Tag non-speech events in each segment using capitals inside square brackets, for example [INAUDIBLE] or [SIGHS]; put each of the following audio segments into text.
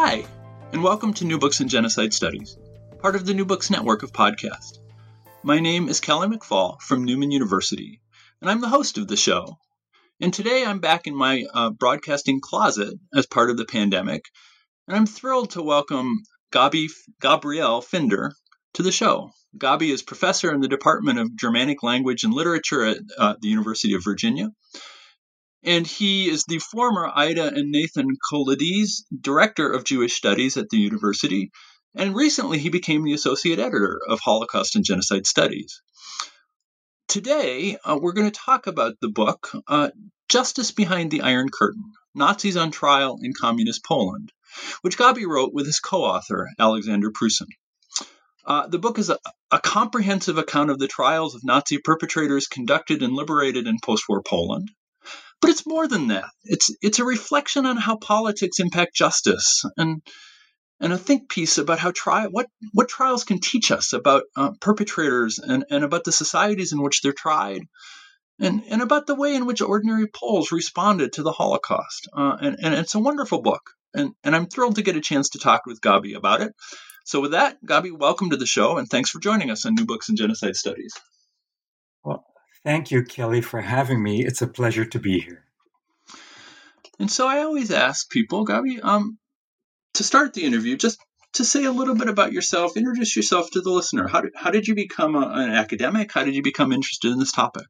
Hi, and welcome to New Books in Genocide Studies, part of the New Books Network of podcasts. My name is Kelly McFall from Newman University, and I'm the host of the show. And today I'm back in my uh, broadcasting closet as part of the pandemic, and I'm thrilled to welcome Gabi, Gabriel Finder to the show. Gabi is professor in the Department of Germanic Language and Literature at uh, the University of Virginia and he is the former Ida and Nathan Kolodiz Director of Jewish Studies at the university, and recently he became the Associate Editor of Holocaust and Genocide Studies. Today, uh, we're going to talk about the book uh, Justice Behind the Iron Curtain Nazis on Trial in Communist Poland, which Gabi wrote with his co author, Alexander Prusin. Uh, the book is a, a, comprehensive account of the trials of Nazi perpetrators conducted and liberated in post war Poland. But it's more than that. It's it's a reflection on how politics impact justice and and a think piece about how trial what what trials can teach us about uh, perpetrators and, and about the societies in which they're tried and, and about the way in which ordinary Poles responded to the Holocaust. Uh, and, and it's a wonderful book. And, and I'm thrilled to get a chance to talk with Gabi about it. So, with that, Gabi, welcome to the show, and thanks for joining us on New Books in Genocide Studies. Thank you, Kelly, for having me. It's a pleasure to be here. And so I always ask people, Gabi, um, to start the interview, just to say a little bit about yourself, introduce yourself to the listener. How did, how did you become a, an academic? How did you become interested in this topic?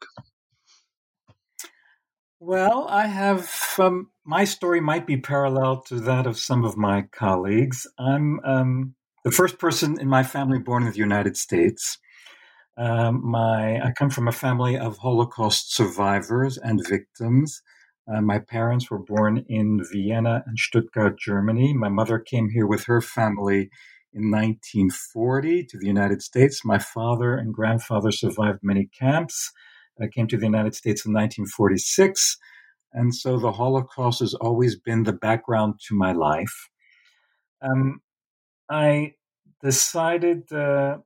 Well, I have um, my story might be parallel to that of some of my colleagues. I'm um, the first person in my family born in the United States. Um, my I come from a family of Holocaust survivors and victims. Uh, my parents were born in Vienna and Stuttgart, Germany. My mother came here with her family in 1940 to the United States. My father and grandfather survived many camps. I came to the United States in 1946. And so the Holocaust has always been the background to my life. Um, I decided uh,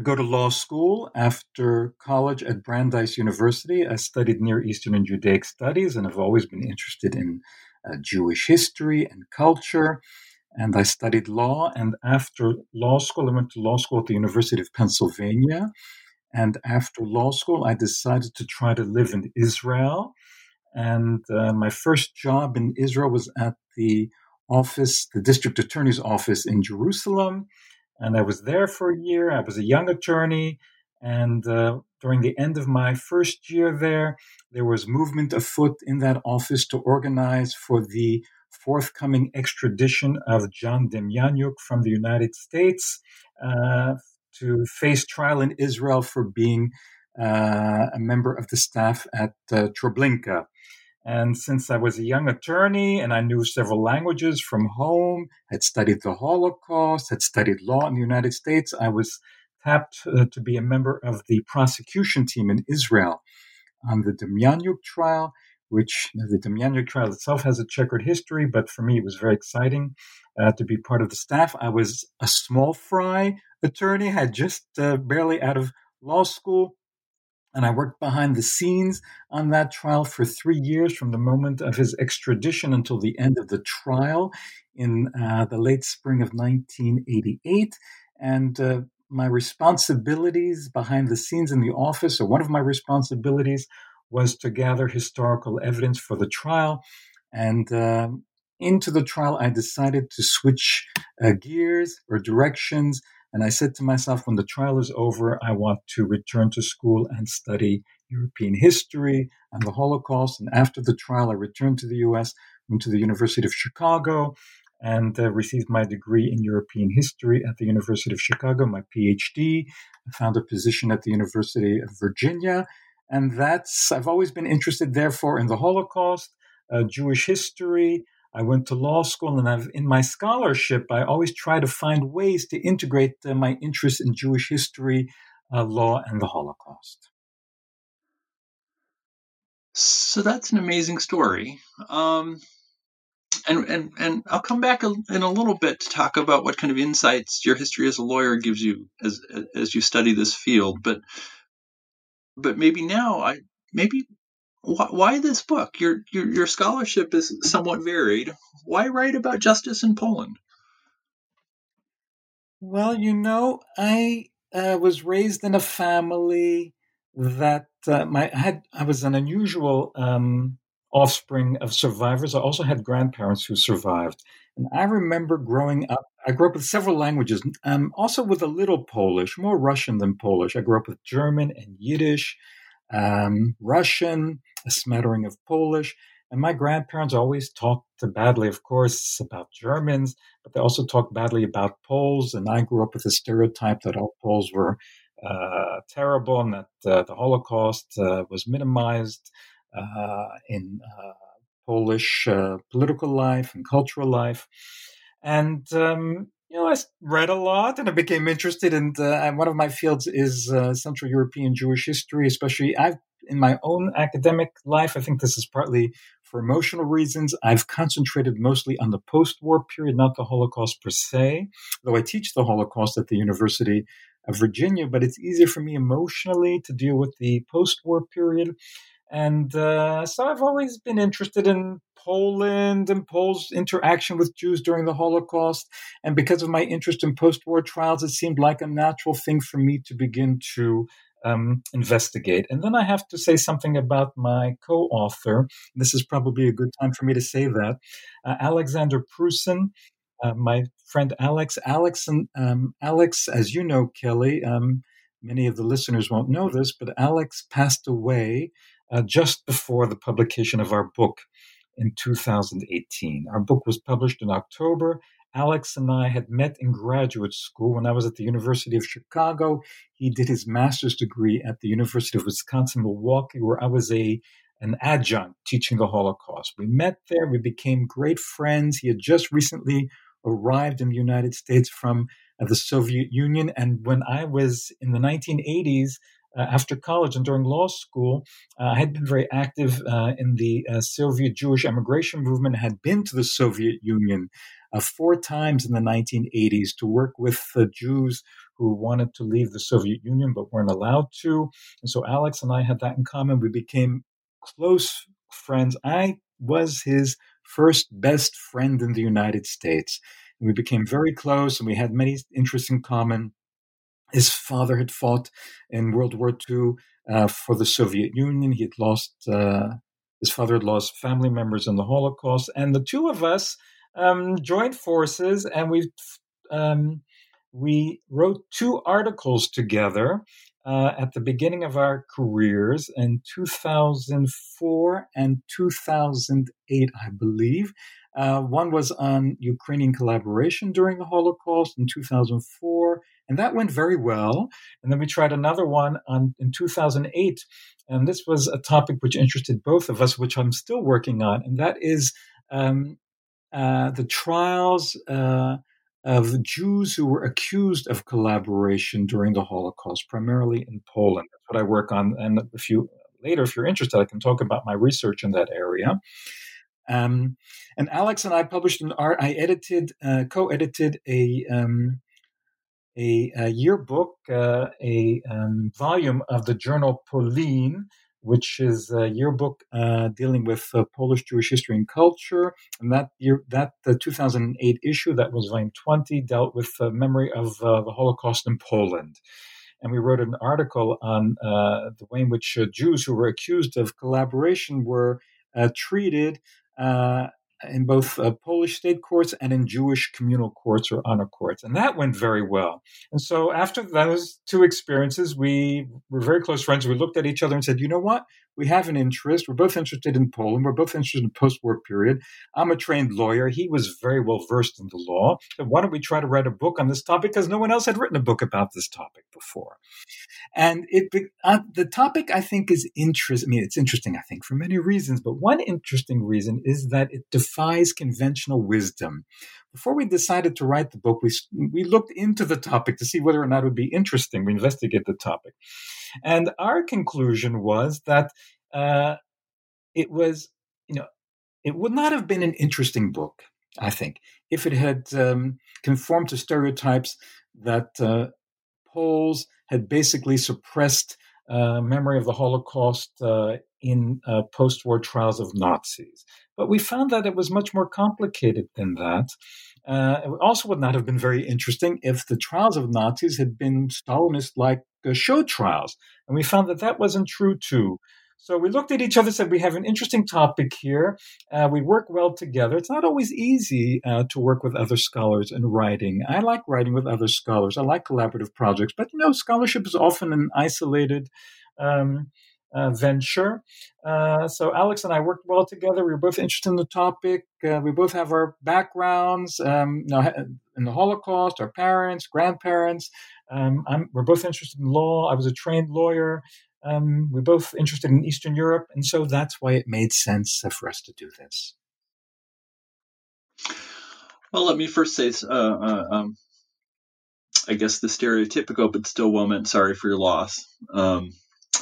go to law school after college at Brandeis University. I studied Near Eastern and Judaic studies and I've always been interested in uh, Jewish history and culture. And I studied law. And after law school, I went to law school at the University of Pennsylvania. And after law school, I decided to try to live in Israel. And uh, my first job in Israel was at the office, the district attorney's office in Jerusalem. And I was there for a year. I was a young attorney. And uh, during the end of my first year there, there was movement afoot in that office to organize for the forthcoming extradition of John Demjanjuk from the United States uh, to face trial in Israel for being uh, a member of the staff at uh, Treblinka. And since I was a young attorney and I knew several languages from home, had studied the Holocaust, had studied law in the United States, I was tapped uh, to be a member of the prosecution team in Israel on the Demjanjuk trial, which the Demjanjuk trial itself has a checkered history, but for me it was very exciting uh, to be part of the staff. I was a small fry attorney, had just uh, barely out of law school, and I worked behind the scenes on that trial for three years from the moment of his extradition until the end of the trial in uh, the late spring of 1988. And uh, my responsibilities behind the scenes in the office, or one of my responsibilities, was to gather historical evidence for the trial. And uh, into the trial, I decided to switch uh, gears or directions and I said to myself, when the trial is over, I want to return to school and study European history and the Holocaust. And after the trial, I returned to the US, went to the University of Chicago, and uh, received my degree in European history at the University of Chicago, my PhD. I found a position at the University of Virginia. And that's, I've always been interested, therefore, in the Holocaust, uh, Jewish history, I went to law school, and I've, in my scholarship, I always try to find ways to integrate uh, my interest in Jewish history, uh, law, and the Holocaust. So that's an amazing story. Um, and, and, and I'll come back in a little bit to talk about what kind of insights your history as a lawyer gives you as, as you study this field. But, but maybe now I, maybe why, this book? Your, your your scholarship is somewhat varied. Why write about justice in Poland? Well, you know, I uh, was raised in a family that uh, my I had I was an unusual um, offspring of survivors. I also had grandparents who survived, and I remember growing up. I grew up with several languages, um, also with a little Polish, more Russian than Polish. I grew up with German and Yiddish, um, Russian, a smattering of Polish. And my grandparents always talked badly, of course, about Germans, but they also talked badly about Poles. And I grew up with the stereotype that all Poles were uh, terrible and that uh, the Holocaust uh, was minimized uh, in uh, Polish uh, political life and cultural life. And um, you know, I read a lot and I became interested in. The, and one of my fields is Central European Jewish history, especially I've in my own academic life. I think this is partly for emotional reasons. I've concentrated mostly on the post war period, not the Holocaust per se, though I teach the Holocaust at the University of Virginia, but it's easier for me emotionally to deal with the post war period. And uh, so I've always been interested in Poland and Poles' interaction with Jews during the Holocaust. And because of my interest in post war trials, it seemed like a natural thing for me to begin to um, investigate. And then I have to say something about my co author. This is probably a good time for me to say that. Uh, Alexander Prusin, uh, my friend Alex. Alex, and, um, Alex, as you know, Kelly, um, many of the listeners won't know this, but Alex passed away uh, just before the publication of our book in 2018. Our book was published in October, Alex and I had met in graduate school when I was at the University of Chicago. He did his master's degree at the University of Wisconsin Milwaukee, where I was a an adjunct teaching the Holocaust. We met there, we became great friends. He had just recently arrived in the United States from uh, the Soviet Union. And when I was in the 1980s, uh, after college and during law school, uh, I had been very active uh, in the uh, Soviet Jewish emigration movement, had been to the Soviet Union uh, four times in the 1980s to work with the Jews who wanted to leave the Soviet Union but weren't allowed to. And so Alex and I had that in common. We became close friends. I was his first best friend in the United States. And we became very close and we had many interests in common. His father had fought in World War II uh, for the Soviet Union. He had lost, uh, his father had lost family members in the Holocaust. And the two of us um, joined forces and we um, we wrote two articles together uh, at the beginning of our careers in 2004 and 2008, I believe. Uh, one was on Ukrainian collaboration during the Holocaust in 2004, and that went very well. And then we tried another one on in 2008, and this was a topic which interested both of us, which I'm still working on, and that is um, uh, the trials uh, of Jews who were accused of collaboration during the Holocaust, primarily in Poland. That's what I work on. And if you later, if you're interested, I can talk about my research in that area. Um, and Alex and I published an art. I edited, uh, co-edited a, um, a, a yearbook, uh, a um, volume of the journal Polin, which is a yearbook uh, dealing with uh, Polish Jewish history and culture. And that year, that the 2008 issue, that was volume 20, dealt with the memory of uh, the Holocaust in Poland. And we wrote an article on uh, the way in which uh, Jews who were accused of collaboration were uh, treated in both uh, Polish state courts and in Jewish communal courts or honor courts. And that went very well. And so after those two experiences, we were very close friends. We looked at each other and said, you know what? We have an interest. We're both interested in Poland. We're both interested in the post-war period. I'm a trained lawyer. He was very well versed in the law. So why don't we try to write a book on this topic? Because no one else had written a book about this topic before. And it uh, the topic I think is interesting. I mean, it's interesting, I think, for many reasons. But one interesting reason is that it defies conventional wisdom. Before we decided to write the book, we we looked into the topic to see whether or not it would be interesting. We investigated the topic, and our conclusion was that uh, it was, you know, it would not have been an interesting book. I think if it had um, conformed to stereotypes that uh, Poles had basically suppressed uh, memory of the Holocaust uh, in uh, post war trials of Nazis. But we found that it was much more complicated than that. Uh, it also would not have been very interesting if the trials of Nazis had been Stalinist like uh, show trials. And we found that that wasn't true too. So we looked at each other, said, We have an interesting topic here. Uh, we work well together. It's not always easy uh, to work with other scholars in writing. I like writing with other scholars. I like collaborative projects, but you know, scholarship is often an isolated um, uh, venture. Uh, so Alex and I worked well together. We were both interested in the topic. Uh, we both have our backgrounds um, in the Holocaust, our parents, grandparents. Um, we're both interested in law. I was a trained lawyer. Um, we're both interested in Eastern Europe, and so that's why it made sense for us to do this. Well, let me first say, uh, uh, um, I guess the stereotypical but still well meant sorry for your loss. Um,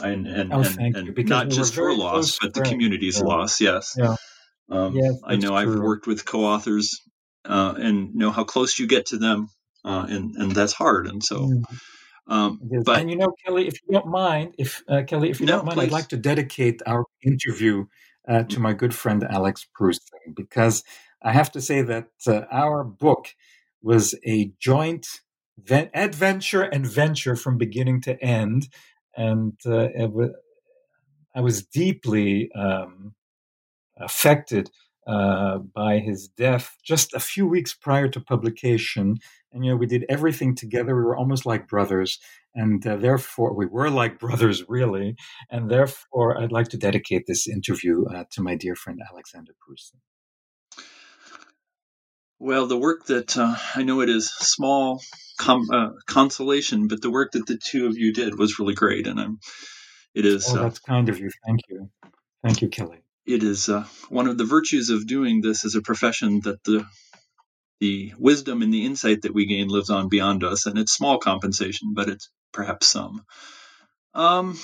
and and, oh, and, and not just your loss, but the community's yeah. loss. Yes. Yeah. Um, yes, I know true. I've worked with co-authors uh, and know how close you get to them, uh, and and that's hard. And so, mm. Um, but and you know, Kelly, if you don't mind, if uh, Kelly, if you no, don't mind, please. I'd like to dedicate our interview uh, to my good friend Alex Prusin because I have to say that uh, our book was a joint adventure and venture from beginning to end, and uh, was, I was deeply um, affected uh, by his death just a few weeks prior to publication. And, you know, we did everything together. We were almost like brothers. And uh, therefore, we were like [LAUGHS] brothers, really. And therefore, I'd like to dedicate this interview uh, to my dear friend Alexander Prusin. Well, the work that uh, I know it is small com- uh, consolation, but the work that the two of you did was really great. And I'm, it is. Oh, uh, that's kind of you. Thank you. Thank you, Kelly it is uh, one of the virtues of doing this as a profession that the the wisdom and the insight that we gain lives on beyond us, and it's small compensation, but it's perhaps some. Um,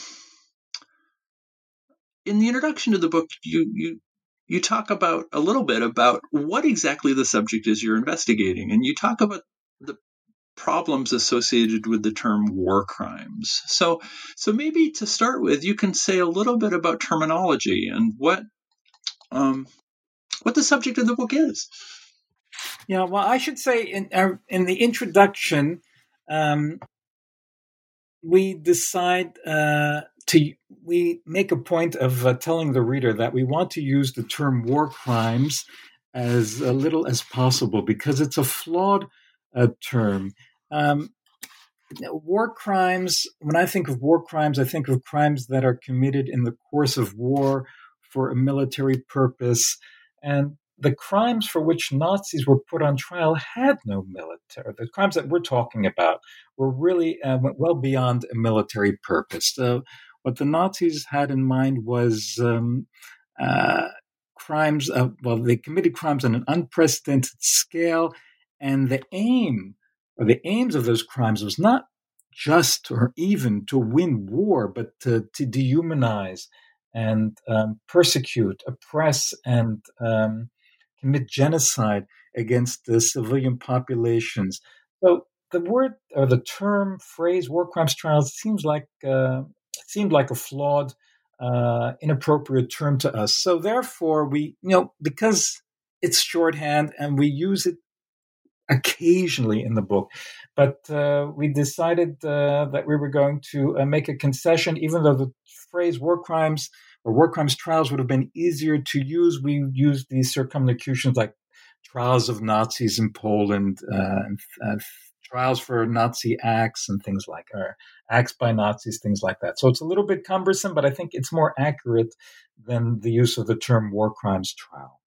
in the introduction to the book, you you you talk about a little bit about what exactly the subject is you're investigating, and you talk about the problems associated with the term war crimes. So, so maybe to start with, you can say a little bit about terminology and what um, what the subject of the book is. Yeah, well, I should say in uh, in the introduction, um, we decide uh, to we make a point of uh, telling the reader that we want to use the term war crimes as little as possible because it's a flawed uh, term. Um, war crimes. When I think of war crimes, I think of crimes that are committed in the course of war for a military purpose. And the crimes for which Nazis were put on trial had no military. The crimes that we're talking about were really uh, went well beyond a military purpose. So, what the Nazis had in mind was um, uh, crimes. Of, well, they committed crimes on an unprecedented scale, and the aim or the aims of those crimes was not just or even to win war, but to, to dehumanize and um, persecute, oppress, and um, commit genocide against the civilian populations. So the word or the term phrase war crimes trials seems like uh, seemed like a flawed, uh, inappropriate term to us. So therefore, we you know because it's shorthand and we use it occasionally in the book. But uh, we decided uh, that we were going to uh, make a concession, even though the phrase war crimes or war crimes trials would have been easier to use. We used these circumlocutions like trials of Nazis in Poland, uh, and, uh, trials for Nazi acts and things like, or acts by Nazis, things like that. So it's a little bit cumbersome, but I think it's more accurate than the use of the term war crimes trial.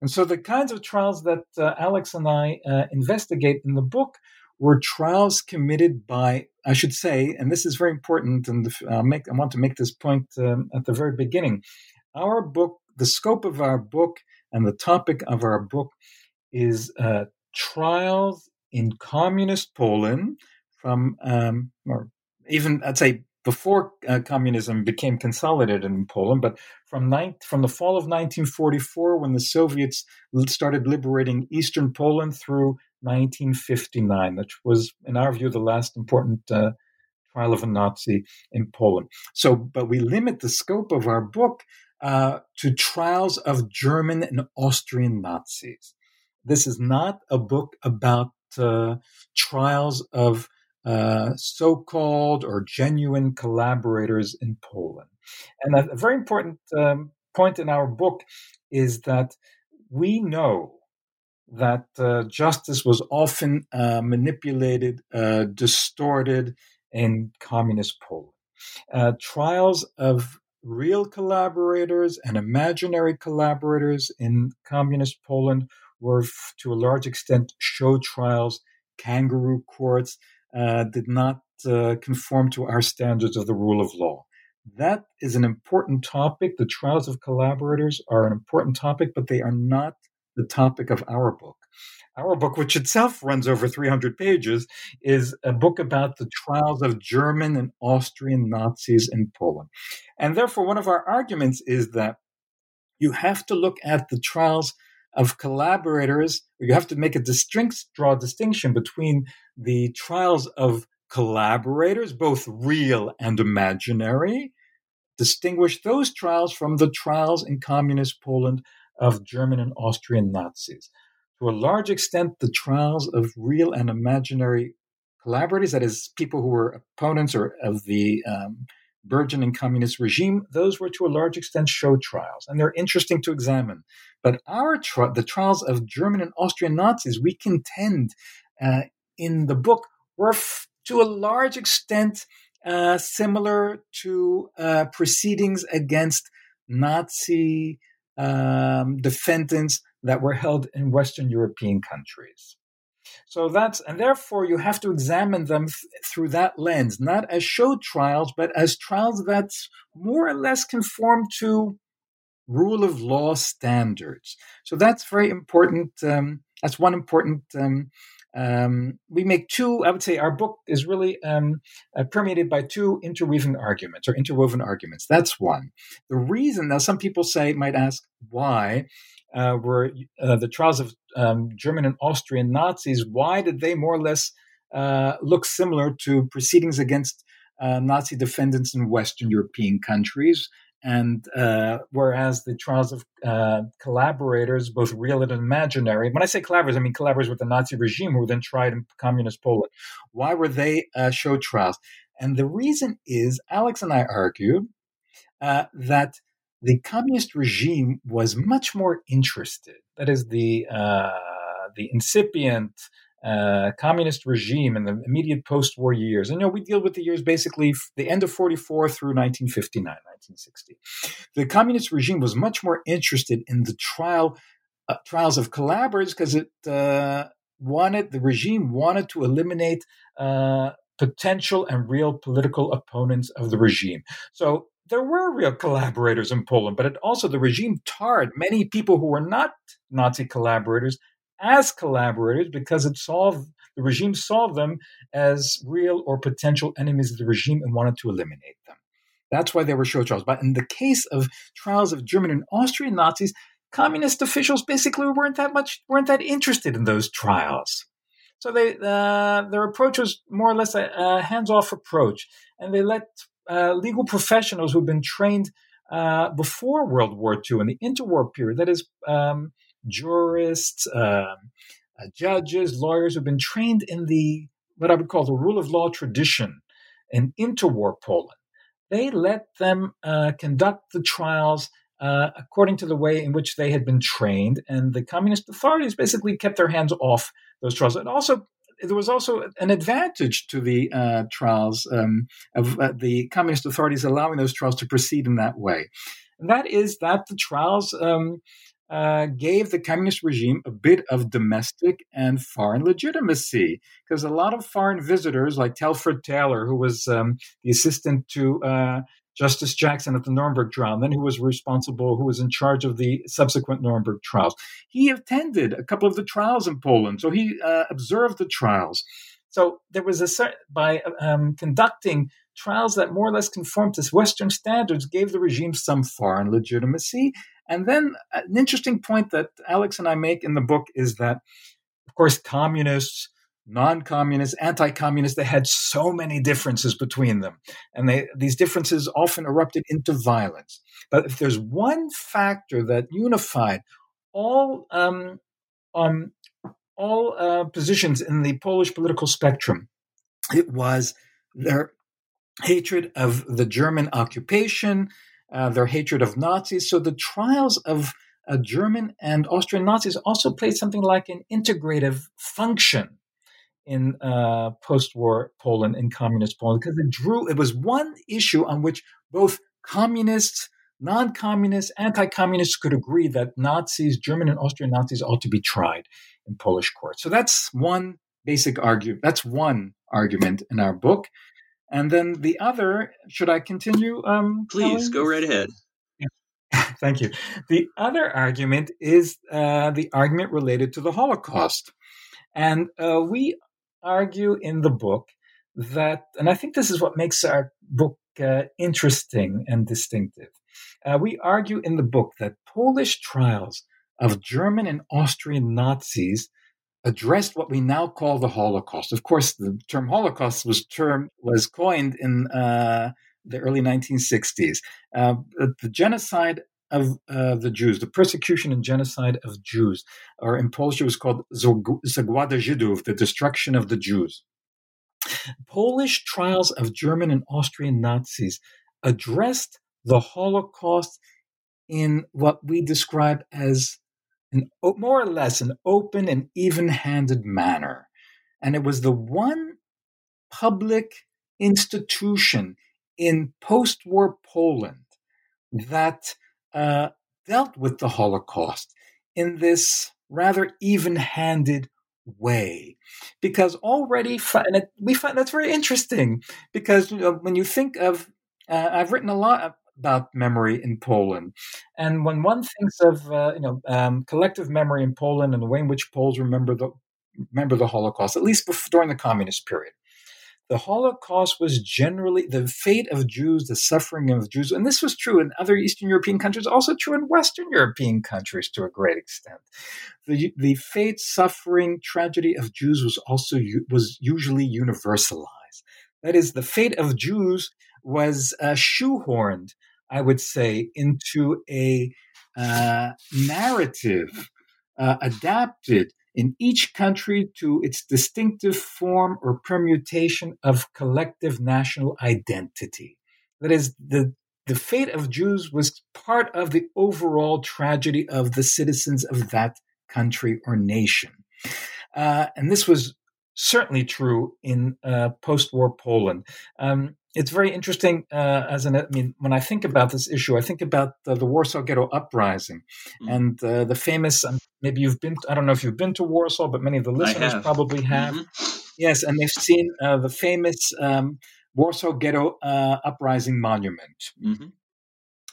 And so the kinds of trials that uh, Alex and I uh, investigate in the book were trials committed by, I should say, and this is very important, and uh, make, I want to make this point um, at the very beginning. Our book, the scope of our book, and the topic of our book is uh, trials in communist Poland from, um, or even I'd say before uh, communism became consolidated in Poland, but from, from the fall of 1944, when the Soviets started liberating Eastern Poland through 1959, which was, in our view, the last important uh, trial of a Nazi in Poland. So, but we limit the scope of our book uh, to trials of German and Austrian Nazis. this is not a book about uh, trials of uh, so called or genuine collaborators in Poland. And a, very important um, point in our book is that we know that uh, justice was often uh, manipulated, uh, distorted in communist Poland. Uh, trials of real collaborators and imaginary collaborators in communist Poland were, to a large extent, show trials, kangaroo courts, uh, did not uh, conform to our standards of the rule of law. That is an important topic. The trials of collaborators are an important topic, but they are not the topic of our book. Our book, which itself runs over 300 pages, is a book about the trials of German and Austrian Nazis in Poland. And therefore, one of our arguments is that you have to look at the trials of collaborators, you have to make a distinct, draw a distinction between the trials of collaborators, both real and imaginary, distinguish those trials from the trials in communist Poland of German and Austrian Nazis. To a large extent, the trials of real and imaginary collaborators, that is, people who were opponents or of the um, burgeoning communist regime, those were to a large extent show trials, and they're interesting to examine. But our tri- the trials of German and Austrian Nazis, we contend uh, in the book, were f- to a large extent uh, similar to uh, proceedings against Nazi um, defendants that were held in Western European countries. So that's, and therefore you have to examine them th- through that lens, not as show trials, but as trials that more or less conform to rule of law standards. So that's very important. Um, that's one important. Um, um, we make two. I would say our book is really um, uh, permeated by two interweaving arguments or interwoven arguments. That's one. The reason now, some people say might ask why uh, were uh, the trials of um, German and Austrian Nazis. Why did they more or less uh, look similar to proceedings against uh, Nazi defendants in Western European countries? And uh, whereas the trials of uh, collaborators, both real and imaginary, when I say collaborators, I mean collaborators with the Nazi regime who were then tried in communist Poland. Why were they show trials? And the reason is, Alex and I argue that the communist regime was much more interested. That is the uh, the incipient uh, communist regime in the immediate post-war years. And you know, we deal with the years basically the end of 44 through 1959, 1960. The communist regime was much more interested in the trial uh, trials of collaborators because it uh, wanted the regime wanted to eliminate uh, potential and real political opponents of the regime. So there were real collaborators in Poland, but it also the regime tarred many people who were not Nazi collaborators as collaborators because it saw the regime saw them as real or potential enemies of the regime and wanted to eliminate them. That's why there were show trials. But in the case of trials of German and Austrian Nazis, communist officials basically weren't that much weren't that interested in those trials. So they uh, their approach was more or less a, a hands-off approach, and they let uh, legal professionals who'd been trained uh, before World War II in the interwar period. That is, um, jurists, um, uh, judges, lawyers who've been trained in the what I would call the rule of law tradition in interwar Poland. They let them uh, conduct the trials uh, according to the way in which they had been trained, and the communist authorities basically kept their hands off those trials. And also there was also an advantage to the uh, trials um, of uh, the communist authorities allowing those trials to proceed in that way. And that is that the trials um, uh, gave the communist regime a bit of domestic and foreign legitimacy because a lot of foreign visitors, like Telford Taylor, who was um, the assistant to uh, Justice Jackson at the Nuremberg trial, then who was responsible, who was in charge of the subsequent Nuremberg trials. He attended a couple of the trials in Poland, so he uh, observed the trials. So there was a by um, conducting trials that more or less conformed to Western standards, gave the regime some foreign legitimacy. And then uh, an interesting point that Alex and I make in the book is that, of course, communists non-communists, anti-communists, they had so many differences between them. And they, these differences often erupted into violence. But if there's one factor that unified all um, um, all uh, positions in the Polish political spectrum. It was their hatred of the German occupation, uh, their hatred of Nazis. So the trials of uh, German and Austrian Nazis also played something like an integrative function in uh, post-war Poland and communist Poland because it drew it was one issue on which both communists, non-communists, anti-communists could agree that Nazis, German and Austrian Nazis, ought to be tried in Polish courts. So that's one basic argument. That's one argument in our book. And then the other, should I continue? Um, Please go right ahead. [LAUGHS] Thank you. The other argument is uh, the argument related to the Holocaust. And uh, we argue in the book that, and I think this is what makes our book uh, interesting and distinctive. Uh, we argue in the book that Polish trials of German and Austrian Nazis addressed what we now call the Holocaust. Of course, the term Holocaust was term was coined in uh, the early 1960s. Uh, the genocide of uh, the Jews, the persecution and genocide of Jews, or in Polish it was called Zagłada Żydów, the destruction of the Jews. Polish trials of German and Austrian Nazis addressed the Holocaust in what we describe as an, more or less an open and even handed manner. And it was the one public institution in post war Poland that uh, dealt with the Holocaust in this rather even handed way. Because already, and it, we find that's very interesting because you know, when you think of, uh, I've written a lot about memory in Poland. And when one thinks of uh, you know um, collective memory in Poland and the way in which Poles remember the remember the Holocaust, at least before, during the communist period, the Holocaust was generally the fate of Jews, the suffering of Jews, and this was true in other Eastern European countries, also true in Western European countries to a great extent. The, the fate, suffering, tragedy of Jews was also was usually universalized. That is, the fate of Jews was uh, shoehorned I would say, into a uh, narrative uh, adapted in each country to its distinctive form or permutation of collective national identity. That is, the, the fate of Jews was part of the overall tragedy of the citizens of that country or nation. Uh, and this was certainly true in uh, post war Poland. Um, it's very interesting uh, as an i mean when i think about this issue i think about uh, the warsaw ghetto uprising mm-hmm. and uh, the famous um, maybe you've been i don't know if you've been to warsaw but many of the listeners have. probably have mm-hmm. yes and they've seen uh, the famous um, warsaw ghetto uh, uprising monument mm-hmm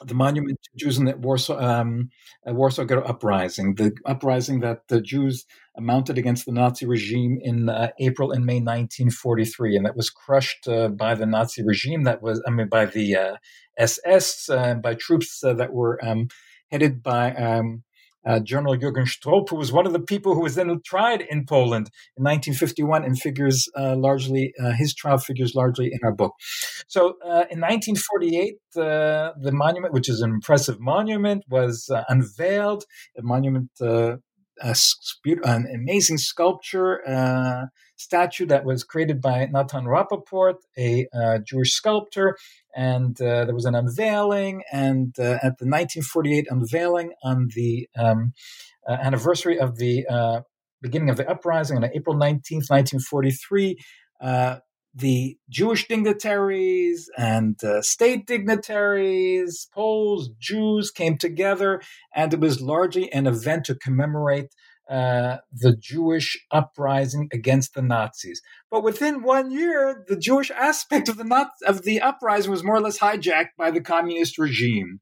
the monument to Jews in the Warsaw, um, uh, Warsaw Ghetto uprising, the uprising that the Jews mounted against the Nazi regime in uh, April and May 1943, and that was crushed uh, by the Nazi regime. That was, I mean, by the SS, uh, by troops uh, that were um, headed by um, uh, General Jürgen Stroop, who was one of the people who was then tried in Poland in 1951 and figures uh, largely, uh, his trial figures largely in our book. So uh, in 1948, uh, the monument, which is an impressive monument, was uh, unveiled. A monument, an amazing sculpture statue that was created by Nathan Rapaport, a uh, Jewish sculptor. And uh, there was an unveiling. And uh, at the 1948 unveiling on the um, uh, anniversary of the uh, beginning of the uprising on April 19th, 1943, uh, the Jewish dignitaries and uh, state dignitaries, Poles, Jews came together, and it was largely an event to commemorate uh, the Jewish uprising against the Nazis. But within one year, the Jewish aspect of the of the uprising was more or less hijacked by the communist regime,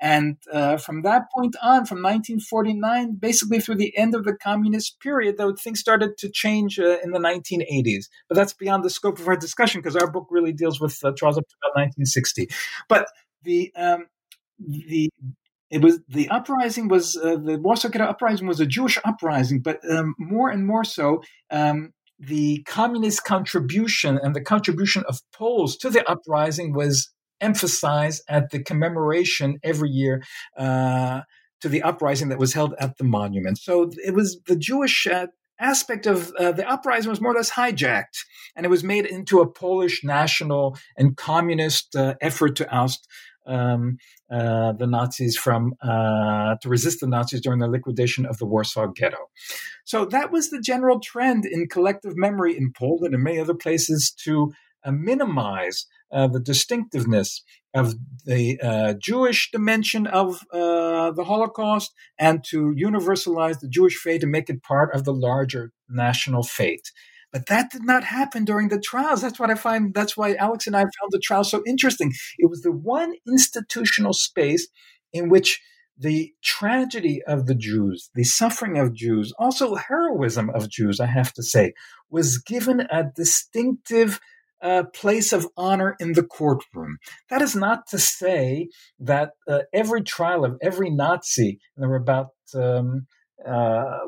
and uh, from that point on, from 1949, basically through the end of the communist period, though things started to change uh, in the 1980s. But that's beyond the scope of our discussion because our book really deals with uh, trials up to about 1960. But the um, the it was the uprising was uh, the Warsaw Ghetto uprising was a Jewish uprising, but um, more and more so, um, the communist contribution and the contribution of Poles to the uprising was emphasized at the commemoration every year uh, to the uprising that was held at the monument. So it was the Jewish uh, aspect of uh, the uprising was more or less hijacked, and it was made into a Polish national and communist uh, effort to oust um, uh, the Nazis from uh, to resist the Nazis during the liquidation of the Warsaw Ghetto. So that was the general trend in collective memory in Poland and many other places to uh, minimize uh, the distinctiveness of the uh, Jewish dimension of uh, the Holocaust and to universalize the Jewish faith and make it part of the larger national faith. But that did not happen during the trials. That's what I find. That's why Alex and I found the trial so interesting. It was the one institutional space in which the tragedy of the Jews, the suffering of Jews, also heroism of Jews, I have to say, was given a distinctive uh, place of honor in the courtroom. That is not to say that uh, every trial of every Nazi, and there were about um, uh,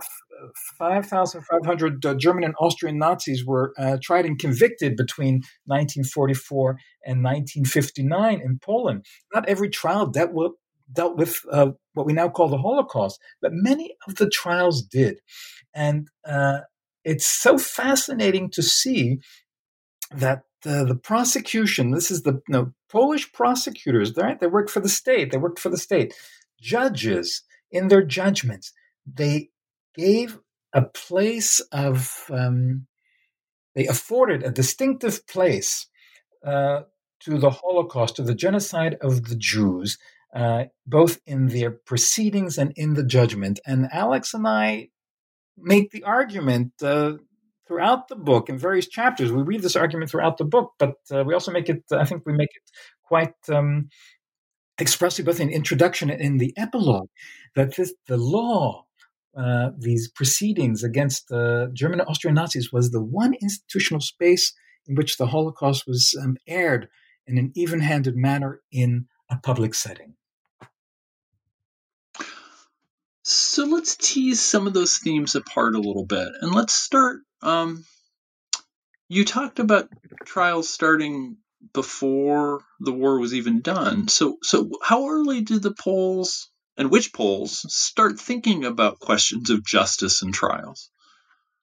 5,500 uh, German and Austrian Nazis were uh, tried and convicted between 1944 and 1959 in Poland. Not every trial dealt with, dealt with uh, what we now call the Holocaust, but many of the trials did. And it's so fascinating to see that the, the prosecution, this is the know, Polish prosecutors, right? They work for the state. They worked for the state. Judges, in their judgments, they gave a place of, um, they afforded a distinctive place uh, to the Holocaust, to the genocide of the Jews, uh, both in their proceedings and in the judgment. And Alex and I make the argument uh, throughout the book in various chapters. We read this argument throughout the book, but uh, we also make it, I think we make it quite um, expressive both in introduction and in the epilogue that this, the law uh, these proceedings against the German and Austrian Nazis was the one institutional space in which the Holocaust was um, aired in an even handed manner in a public setting. So let's tease some of those themes apart a little bit. And let's start. Um, you talked about trials starting before the war was even done. So, so how early did the Poles and which Poles start thinking about questions of justice and trials?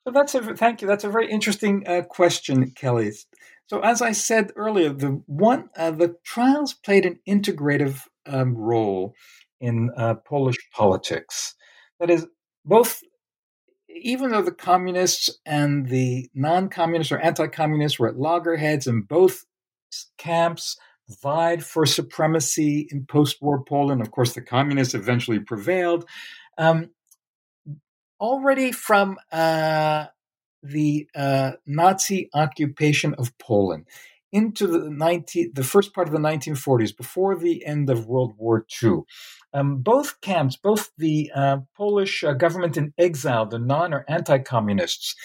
So that's a thank you. That's a very interesting uh, question, Kelly. So as I said earlier, the one uh, the trials played an integrative um, role in uh, Polish politics. That is, both even though the communists and the non-communists or anti-communists were at loggerheads in both camps, vied for supremacy in post war Poland. Of course, the communists eventually prevailed. Um, already from uh, the uh, Nazi occupation of Poland into the 19, the first part of the 1940s, before the end of World War II, um, both camps, both the uh, Polish uh, government in exile, the non or anti communists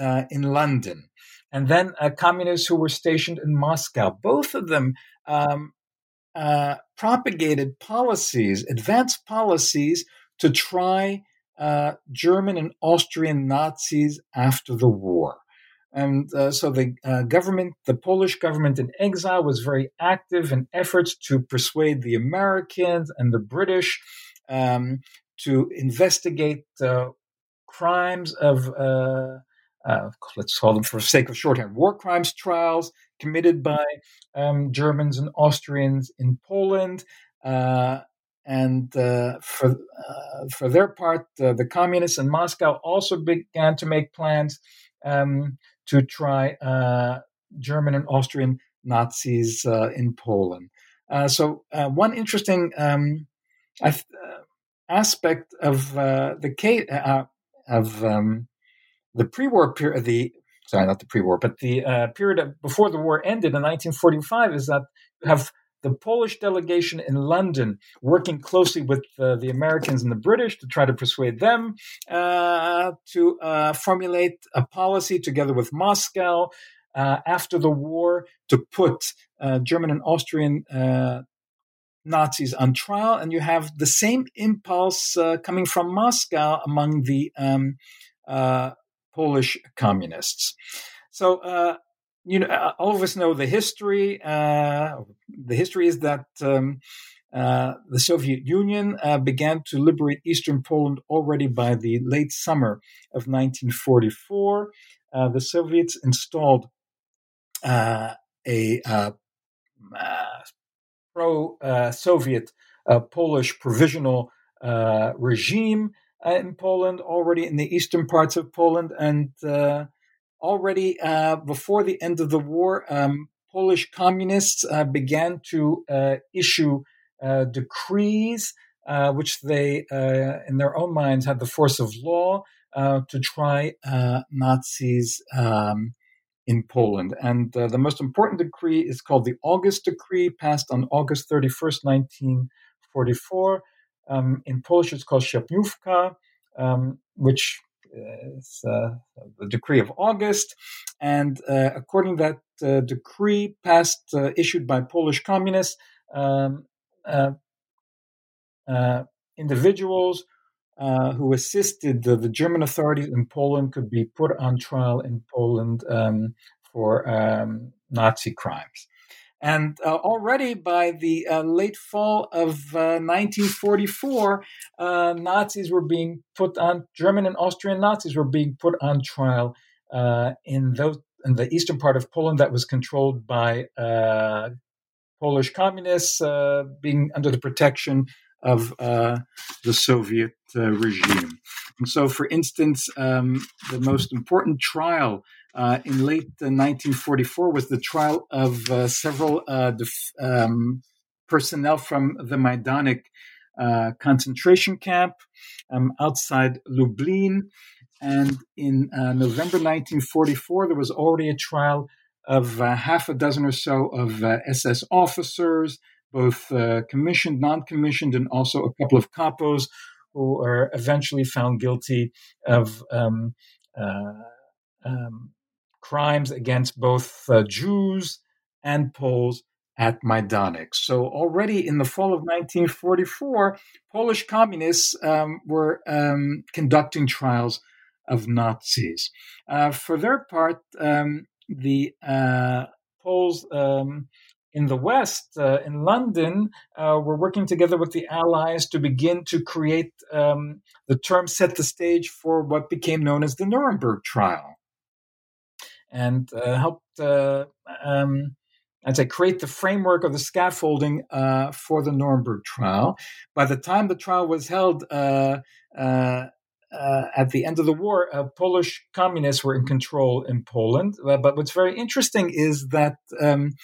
uh, in London, and then uh, communists who were stationed in Moscow, both of them um, uh, propagated policies, advanced policies to try uh, German and Austrian Nazis after the war. And uh, so the uh, government, the Polish government in exile, was very active in efforts to persuade the Americans and the British um, to investigate the crimes of uh, let's call them for the sake of shorthand, war crimes trials committed by um, Germans and Austrians in Poland. Uh, and uh, for uh, for their part, uh, the communists in Moscow also began to make plans um, to try uh, German and Austrian Nazis in Poland. so one interesting um, aspect of the case of um, the pre-war period, the sorry, not the pre-war, but the uh, period before the war ended in 1945 is that you have the Polish delegation in London working closely with uh, the Americans and the British to try to persuade them uh, to uh, formulate a policy together with Moscow uh, after the war to put uh, German and Austrian Nazis on trial. And you have the same impulse coming from Moscow among the um, Polish communists. So, uh, you know, uh, all of us know the history. Uh, the history is that um, Uh, the Soviet Union uh, began to liberate eastern Poland already by the late summer of 1944. Uh, the Soviets installed a pro Soviet Polish provisional regime in Poland, already in the eastern parts of Poland, and already before the end of the war, um, Polish communists began to issue uh, decrees, uh, which they, uh, in their own minds, had the force of law to try Nazis um, in Poland. And the most important decree is called the August Decree, passed on August 31st, 1944. Um, in Polish, it's called Sierpniówka, um, which is uh, the decree of August. And uh, according to that uh, decree passed, issued by Polish communists, um, uh, uh, individuals uh, who assisted the, the, German authorities in Poland could be put on trial in Poland um, for um, Nazi crimes. And uh, already by the uh, late fall of uh, 1944, Nazis were being put on, German and Austrian Nazis were being put on trial in, those, in the eastern part of Poland that was controlled by Polish communists uh, being under the protection of uh, the Soviet uh, regime. And so, for instance, um, the most important trial uh, in late 1944 was the trial of uh, several uh, def- um, personnel from the Majdanek concentration camp um, outside Lublin. And in November 1944, there was already a trial of uh, half a dozen or so of uh, SS officers, both uh, commissioned, non commissioned, and also a couple of capos who are eventually found guilty of um, uh, um, crimes against both uh, Jews and Poles at Majdanek. So already in the fall of 1944, Polish communists um, were um, conducting trials of Nazis. Uh, for their part, um, the uh, Poles um, in the West, uh, in London, uh, were working together with the Allies to begin to create um, the term set the stage for what became known as the Nuremberg trial, and uh, helped. Uh, um, I'd say create the framework of the scaffolding uh, for the Nuremberg trial. By the time the trial was held, uh, at the end of the war, uh, Polish communists were in control in Poland. But what's very interesting is that um,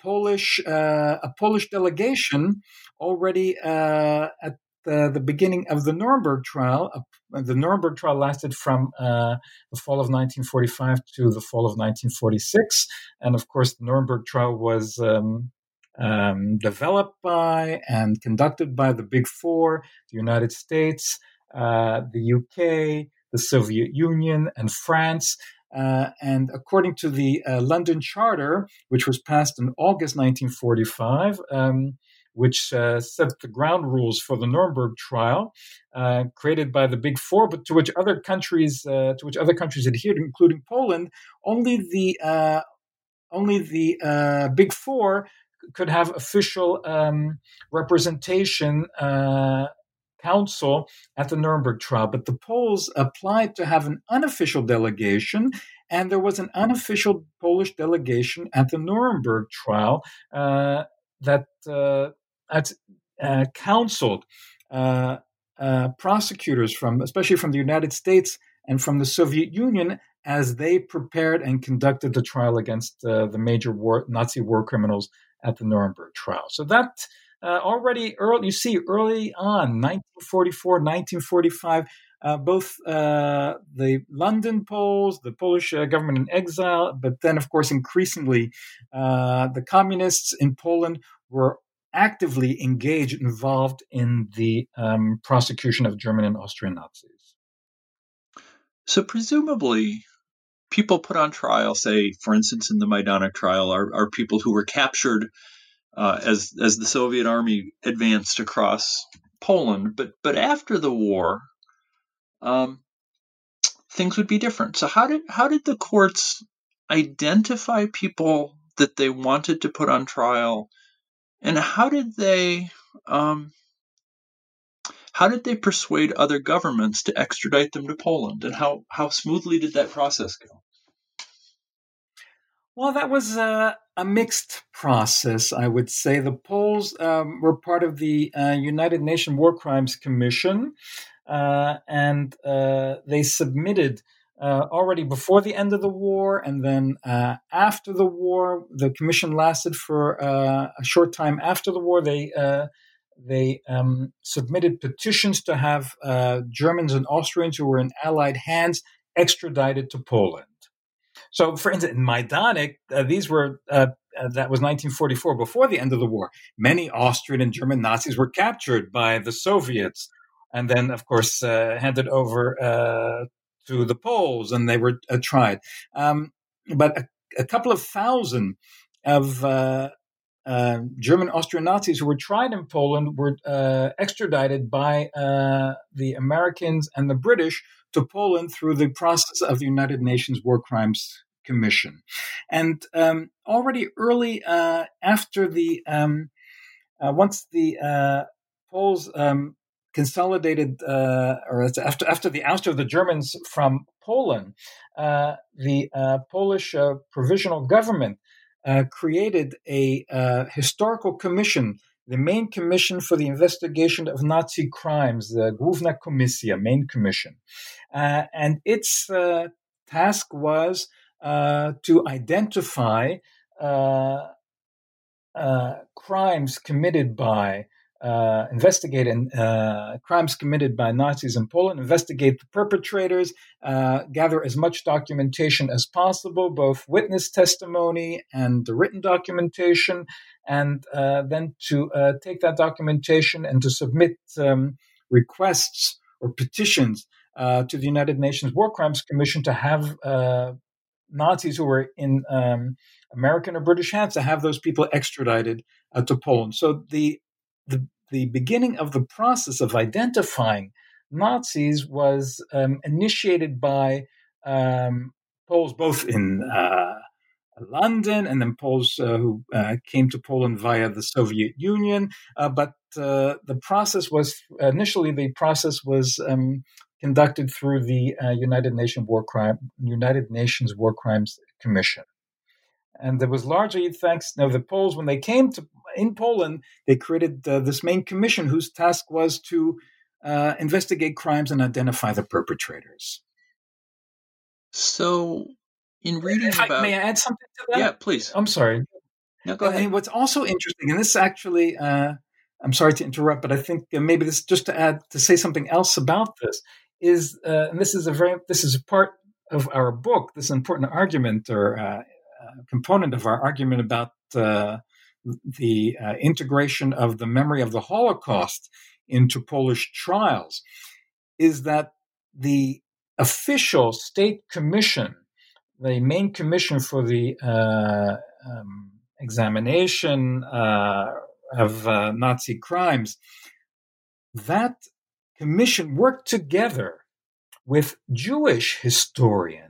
Polish a Polish delegation already at the, the, beginning of the Nuremberg trial. the Nuremberg trial lasted from the fall of 1945 to the fall of 1946, and of course, the Nuremberg trial was. Um, um, developed by and conducted by the Big Four, the United States, uh, the UK, the Soviet Union, and France. Uh, and according to the uh, London Charter, which was passed in August 1945, um, which uh, set the ground rules for the Nuremberg trial, uh, created by the Big Four, but to which other countries uh, to which other countries adhered, including Poland. Only the only the Big Four could have official um, representation counsel at the Nuremberg trial, but the Poles applied to have an unofficial delegation, and there was an unofficial Polish delegation at the Nuremberg trial uh, that uh, uh, counseled uh, uh, prosecutors from, especially from the United States and from the Soviet Union, as they prepared and conducted the trial against uh, the major war, Nazi war criminals at the Nuremberg trial. So that uh, already early, you see early on, 1944, 1945, uh, both the London Poles, the Polish government in exile, but then, of course, increasingly, the communists in Poland were actively engaged, involved in the um, prosecution of German and Austrian Nazis. So, presumably, people put on trial, say, for instance, in the Majdanek trial, are, are people who were captured uh, as as the Soviet army advanced across Poland. But but after the war, um, things would be different. So how did how did the courts identify people that they wanted to put on trial, And how did they um, how did they persuade other governments to extradite them to Poland, and how how smoothly did that process go? Well, that was a, a mixed process, I would say. The Poles um, were part of the uh, United Nations War Crimes Commission, uh, and uh, they submitted uh, already before the end of the war, and then uh, after the war. The commission lasted for uh, a short time after the war. They they um, submitted petitions to have Germans and Austrians who were in Allied hands extradited to Poland. So, for instance, in Majdanek, uh, these were uh, uh, that was 1944, before the end of the war. Many Austrian and German Nazis were captured by the Soviets, and then, of course, uh, handed over uh, to the Poles, and they were uh, tried. Um, but a, a, couple of thousand of uh, German Austrian Nazis who were tried in Poland were uh, extradited by uh, the Americans and the British to Poland through the process of the United Nations War Crimes Commission. And um, already early uh, after the, um, uh, once the Poles um, consolidated, or after, after the ouster of the Germans from Poland, the Polish provisional government uh, created a uh, historical commission, the main commission for the investigation of Nazi crimes, the Główna Komisja, main commission. Uh, and its uh, task was uh, to identify uh, crimes committed by uh, investigate uh, crimes committed by Nazis in Poland, investigate the perpetrators, uh, gather as much documentation as possible, both witness testimony and the written documentation, and uh, then to uh, take that documentation and to submit um, requests or petitions uh, to the United Nations War Crimes Commission to have Nazis who were in um, American or British hands to have those people extradited to Poland. So the the, the beginning of the process of identifying Nazis was um, initiated by um, Poles both in uh, London and then Poles uh, who uh, came to Poland via the Soviet Union. Uh, but uh, the process was initially the process was um, conducted through the uh, United Nations War Crime United Nations War Crimes Commission. And it was largely thanks now the Poles when they came to in Poland, they created uh, this main commission whose task was to uh, investigate crimes and identify the perpetrators. So, in reading about, may I add something to that? Yeah, please. I'm sorry. No, go ahead. And what's also interesting, and this actually, uh, I'm sorry to interrupt, but I think maybe this just to add to say something else about this is, uh, and this is a very, this is a part of our book. This important argument or uh, uh, component of our argument about the uh, integration of the memory of the Holocaust into Polish trials is that the official state commission, the main commission for the uh, um, examination uh, of uh, Nazi crimes, that commission worked together with Jewish historians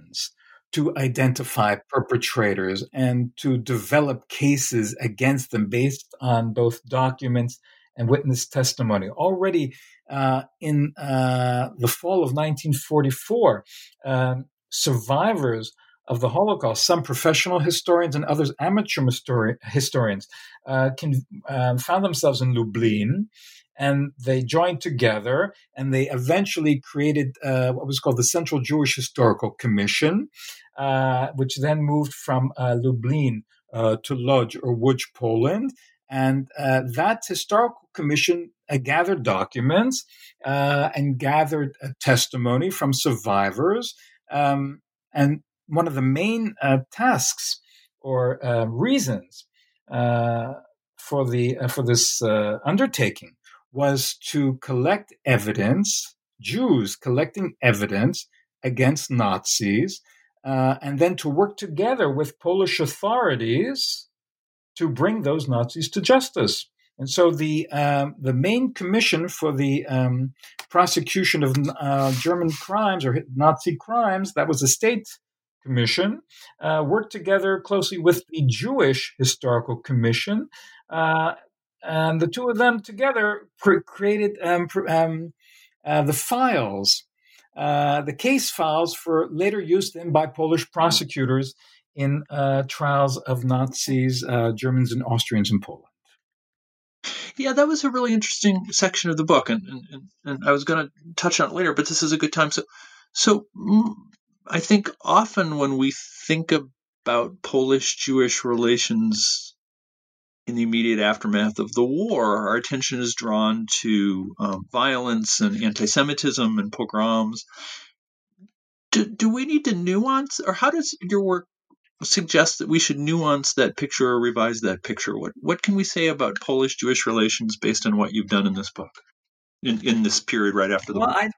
to identify perpetrators and to develop cases against them based on both documents and witness testimony. Already uh, in uh, the fall of 1944, um, survivors of the Holocaust, some professional historians and others amateur histori- historians, uh, can, uh, found themselves in Lublin and they joined together and they eventually created uh, what was called the Central Jewish Historical Commission, uh, which then moved from uh, Lublin uh, to Lodz or Łódź, Poland. And uh, that historical commission uh, gathered documents and gathered testimony from survivors. Um, and one of the main tasks or reasons for the for this undertaking was to collect evidence, Jews collecting evidence against Nazis, uh, and then to work together with Polish authorities to bring those Nazis to justice. And so the um, the main commission for the um, prosecution of uh, German crimes or Nazi crimes that was a state commission uh, worked together closely with the Jewish Historical Commission uh, and the two of them together created um, um, uh, the files, uh, the case files for later use then by Polish prosecutors in uh, trials of Nazis, uh, Germans, and Austrians in Poland. Yeah, that was a really interesting section of the book, and and, and I was going to touch on it later, but this is a good time. So, so mm, I think often when we think about Polish Jewish relations in the immediate aftermath of the war, our attention is drawn to um, violence and anti Semitism and pogroms. Do, do we need to nuance, or how does your work suggest that we should nuance that picture or revise that picture? What, what can we say about Polish Jewish relations based on what you've done in this book, in, in this period right after the well, war? I,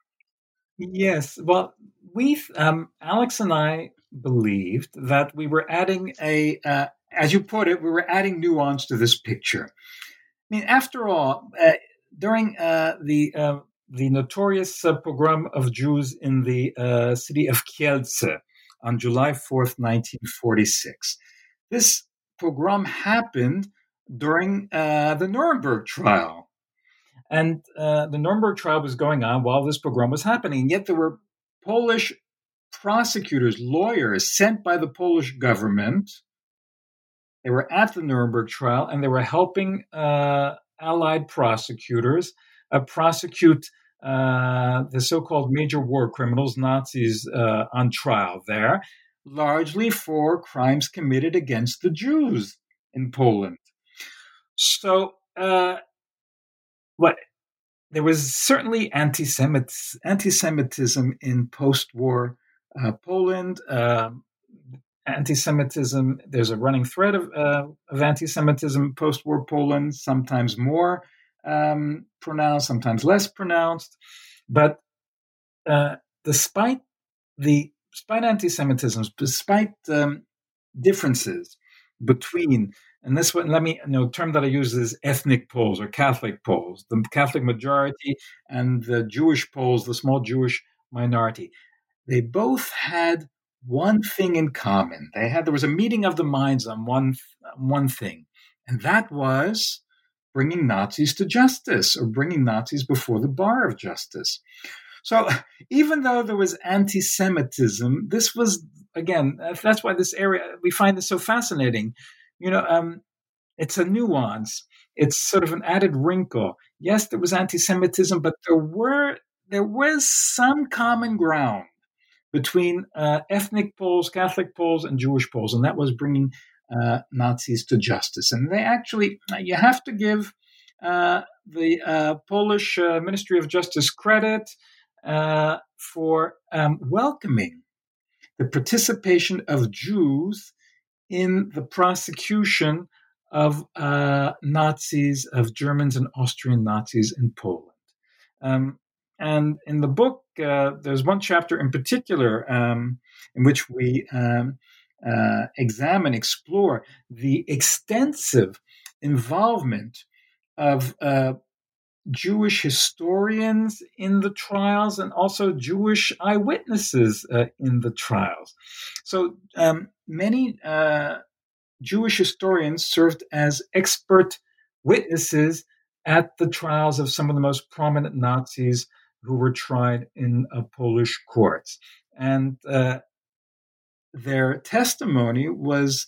yes. Well, we, um, Alex and I, believed that we were adding a uh, as you put it, we were adding nuance to this picture. I mean, after all, uh, during uh, the uh, the notorious uh, pogrom of Jews in the uh, city of Kielce on July 4th, 1946, this pogrom happened during uh, the Nuremberg trial. And the Nuremberg trial was going on while this pogrom was happening. And Yet there were Polish prosecutors, lawyers sent by the Polish government they were at the Nuremberg trial and they were helping uh, Allied prosecutors uh, prosecute uh, the so called major war criminals, Nazis, uh, on trial there, largely for crimes committed against the Jews in Poland. So, uh, what there was certainly anti-Semitism in post-war uh, Poland. Um, anti-Semitism. There's a running thread of, uh, of anti-Semitism post-war Poland, sometimes more um, pronounced, sometimes less pronounced. But uh, despite the despite anti-Semitism, despite um, differences between and this one, let me you know, term that I use is ethnic Poles or Catholic Poles, the Catholic majority and the Jewish Poles, the small Jewish minority. They both had one thing in common. They had there was a meeting of the minds on one one thing, and that was bringing Nazis to justice or bringing Nazis before the bar of justice. So even though there was anti-Semitism, this was again that's why this area we find this so fascinating. You know, um, it's a nuance. It's sort of an added wrinkle. Yes, there was anti-Semitism, but there were there was some common ground between uh, ethnic Poles, Catholic Poles, and Jewish Poles, and that was bringing uh, Nazis to justice. And they actually, you have to give uh, the uh, Polish uh, Ministry of Justice credit uh, for um, welcoming the participation of Jews in the prosecution of Nazis, of Germans and Austrian Nazis in Poland. Um, and in the book, uh, there's one chapter in particular um, in which we um, uh, examine, explore the extensive involvement of uh, Jewish historians in the trials and also Jewish eyewitnesses uh, in the trials. So um, many uh, Jewish historians served as expert witnesses at the trials of some of the most prominent Nazis who were tried in uh, Polish courts. And uh, their testimony was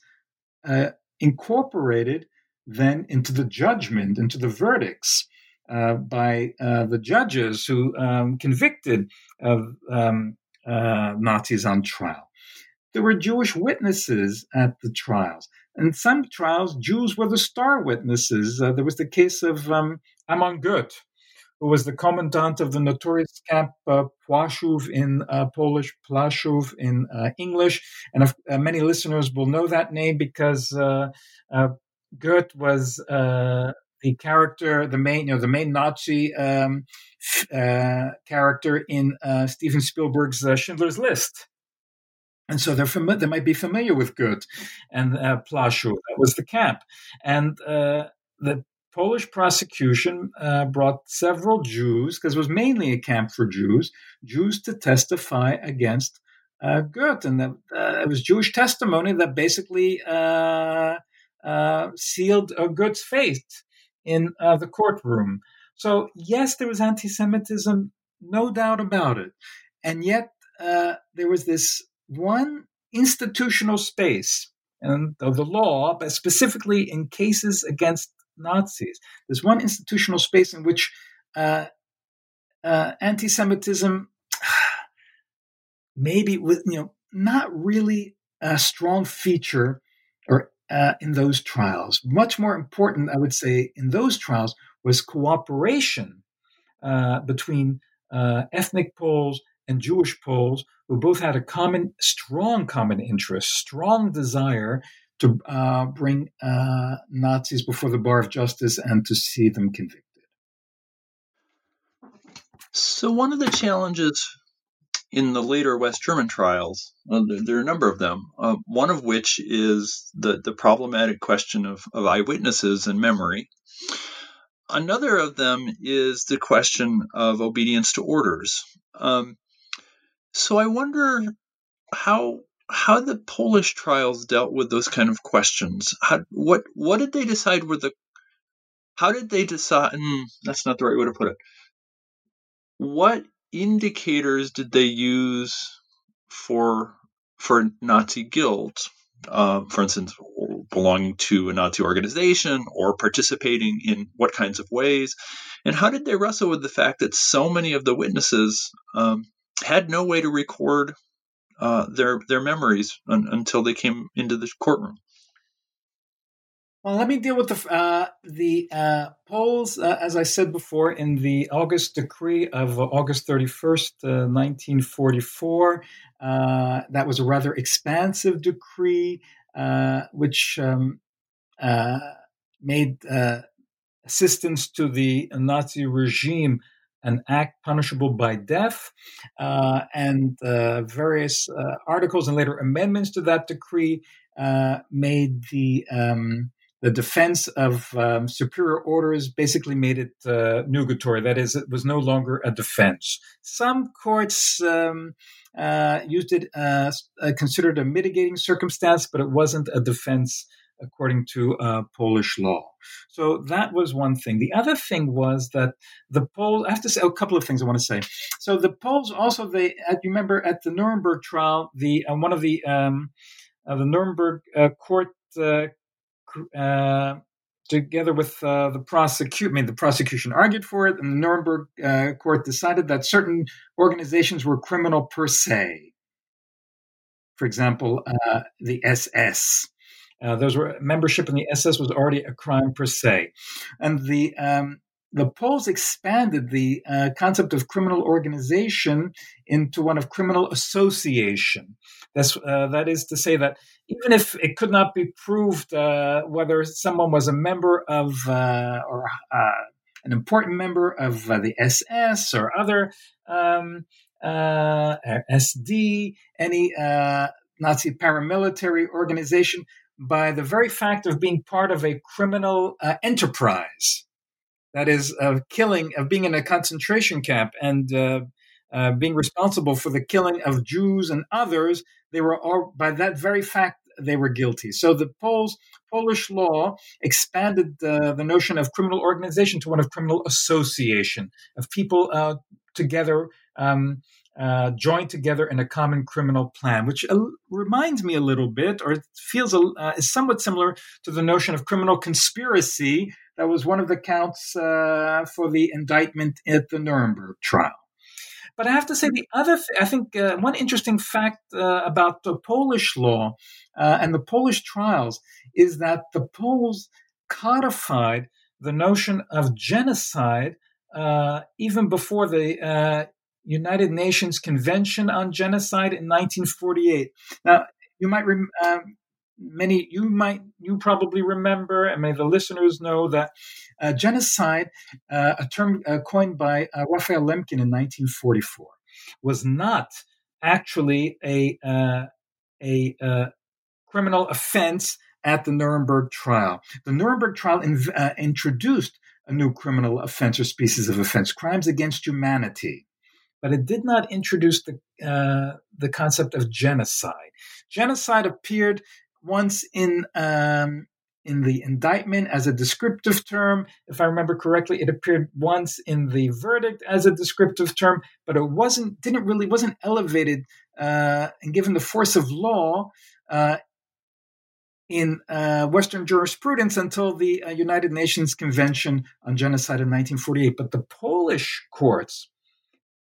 uh, incorporated then into the judgment, into the verdicts uh, by uh, the judges who um, convicted of um, uh, Nazis on trial. There were Jewish witnesses at the trials. In some trials, Jews were the star witnesses. there was the case of um, Amon Goeth, who was the commandant of the notorious camp uh, Płaszów in uh, Polish, Plaszów in uh, English. And uh, many listeners will know that name because uh, uh, Goeth was the character, the main, you know, the main Nazi um, character in Steven Spielberg's Schindler's List. And so they're fami- they might be familiar with Goeth and uh. That was the camp. And the Polish prosecution uh, brought several Jews, because it was mainly a camp for Jews, Jews to testify against uh, Goeth. And that, uh, it was Jewish testimony that basically uh, uh, sealed uh, Goeth's fate. in the courtroom. So, yes, there was anti Semitism, no doubt about it. And yet, there was this one institutional space and of the law, but specifically in cases against Nazis. There's one institutional space in which uh, uh, anti-Semitism, [SIGHS] maybe with you know, not really a strong feature or uh, in those trials. Much more important, I would say, in those trials was cooperation uh, between uh, ethnic Poles and Jewish Poles who both had a common, strong common interest, strong desire to uh, bring uh, Nazis before the bar of justice and to see them convicted. So, one of the challenges in the later West German trials, there, there, are a number of them, uh, one of which is the, the problematic question of, of eyewitnesses and memory. Another of them is the question of obedience to orders. Um, so I wonder how how the Polish trials dealt with those kind of questions. How, what what did they decide were the how did they decide? Mm, that's not the right way to put it. What indicators did they use for for Nazi guilt? Uh, for instance, belonging to a Nazi organization or participating in what kinds of ways? And how did they wrestle with the fact that so many of the witnesses um, had no way to record uh, their their memories un- until they came into the courtroom. Well, let me deal with the uh, the uh, Poles. Uh, as I said before, in the August decree of August thirty first, uh, nineteen forty four, uh, that was a rather expansive decree, which um, made assistance to the Nazi regime an act punishable by death, uh, and uh, various uh, articles and later amendments to that decree uh, made the um, the defense of um, superior orders basically made it uh, nugatory. That is, it was no longer a defense. Some courts um, uh, used it, considered a mitigating circumstance, but it wasn't a defense according to uh, Polish law. So that was one thing. The other thing was that the Poles, I have to say a couple of things I want to say. So the Poles also, they, you remember at the Nuremberg trial, the uh, one of the, um, uh, the Nuremberg uh, court, uh, uh, together with the prosecution, I mean, the prosecution argued for it, and the Nuremberg court decided that certain organizations were criminal per se. For example, the SS. Uh, those were membership in the SS was already a crime per se, and the um, the Poles expanded the uh, concept of criminal organization into one of criminal association. That's, uh, that is to say that even if it could not be proved uh, whether someone was a member of uh, or uh, an important member of the SS or other um, SD, any Nazi paramilitary organization, by the very fact of being part of a criminal uh, enterprise. That is, of killing, of being in a concentration camp and uh, uh, being responsible for the killing of Jews and others. They were all, by that very fact, they were guilty. So the Poles, Polish law expanded the notion of criminal organization to one of criminal association, of people uh, together um, uh, joined together in a common criminal plan, which uh, reminds me a little bit, or feels uh, is somewhat similar to the notion of criminal conspiracy that was one of the counts uh, for the indictment at the Nuremberg trial. But I have to say, the other, th- I think, uh, one interesting fact uh, about the Polish law and the Polish trials is that the Poles codified the notion of genocide uh, even before the uh, United Nations Convention on Genocide in 1948. Now, you might rem- um, many you might you probably remember, and may the listeners know that uh, genocide, uh, a term uh, coined by uh, Raphael Lemkin in 1944, was not actually a uh, a uh, criminal offense at the Nuremberg trial. The Nuremberg trial in, introduced a new criminal offense or species of offense, crimes against humanity but it did not introduce the uh, the concept of genocide. Genocide appeared once in um, in the indictment as a descriptive term. If I remember correctly, it appeared once in the verdict as a descriptive term, but it wasn't didn't really wasn't elevated uh, and given the force of law uh, in uh, Western jurisprudence until the uh, United Nations Convention on Genocide in 1948. But the Polish courts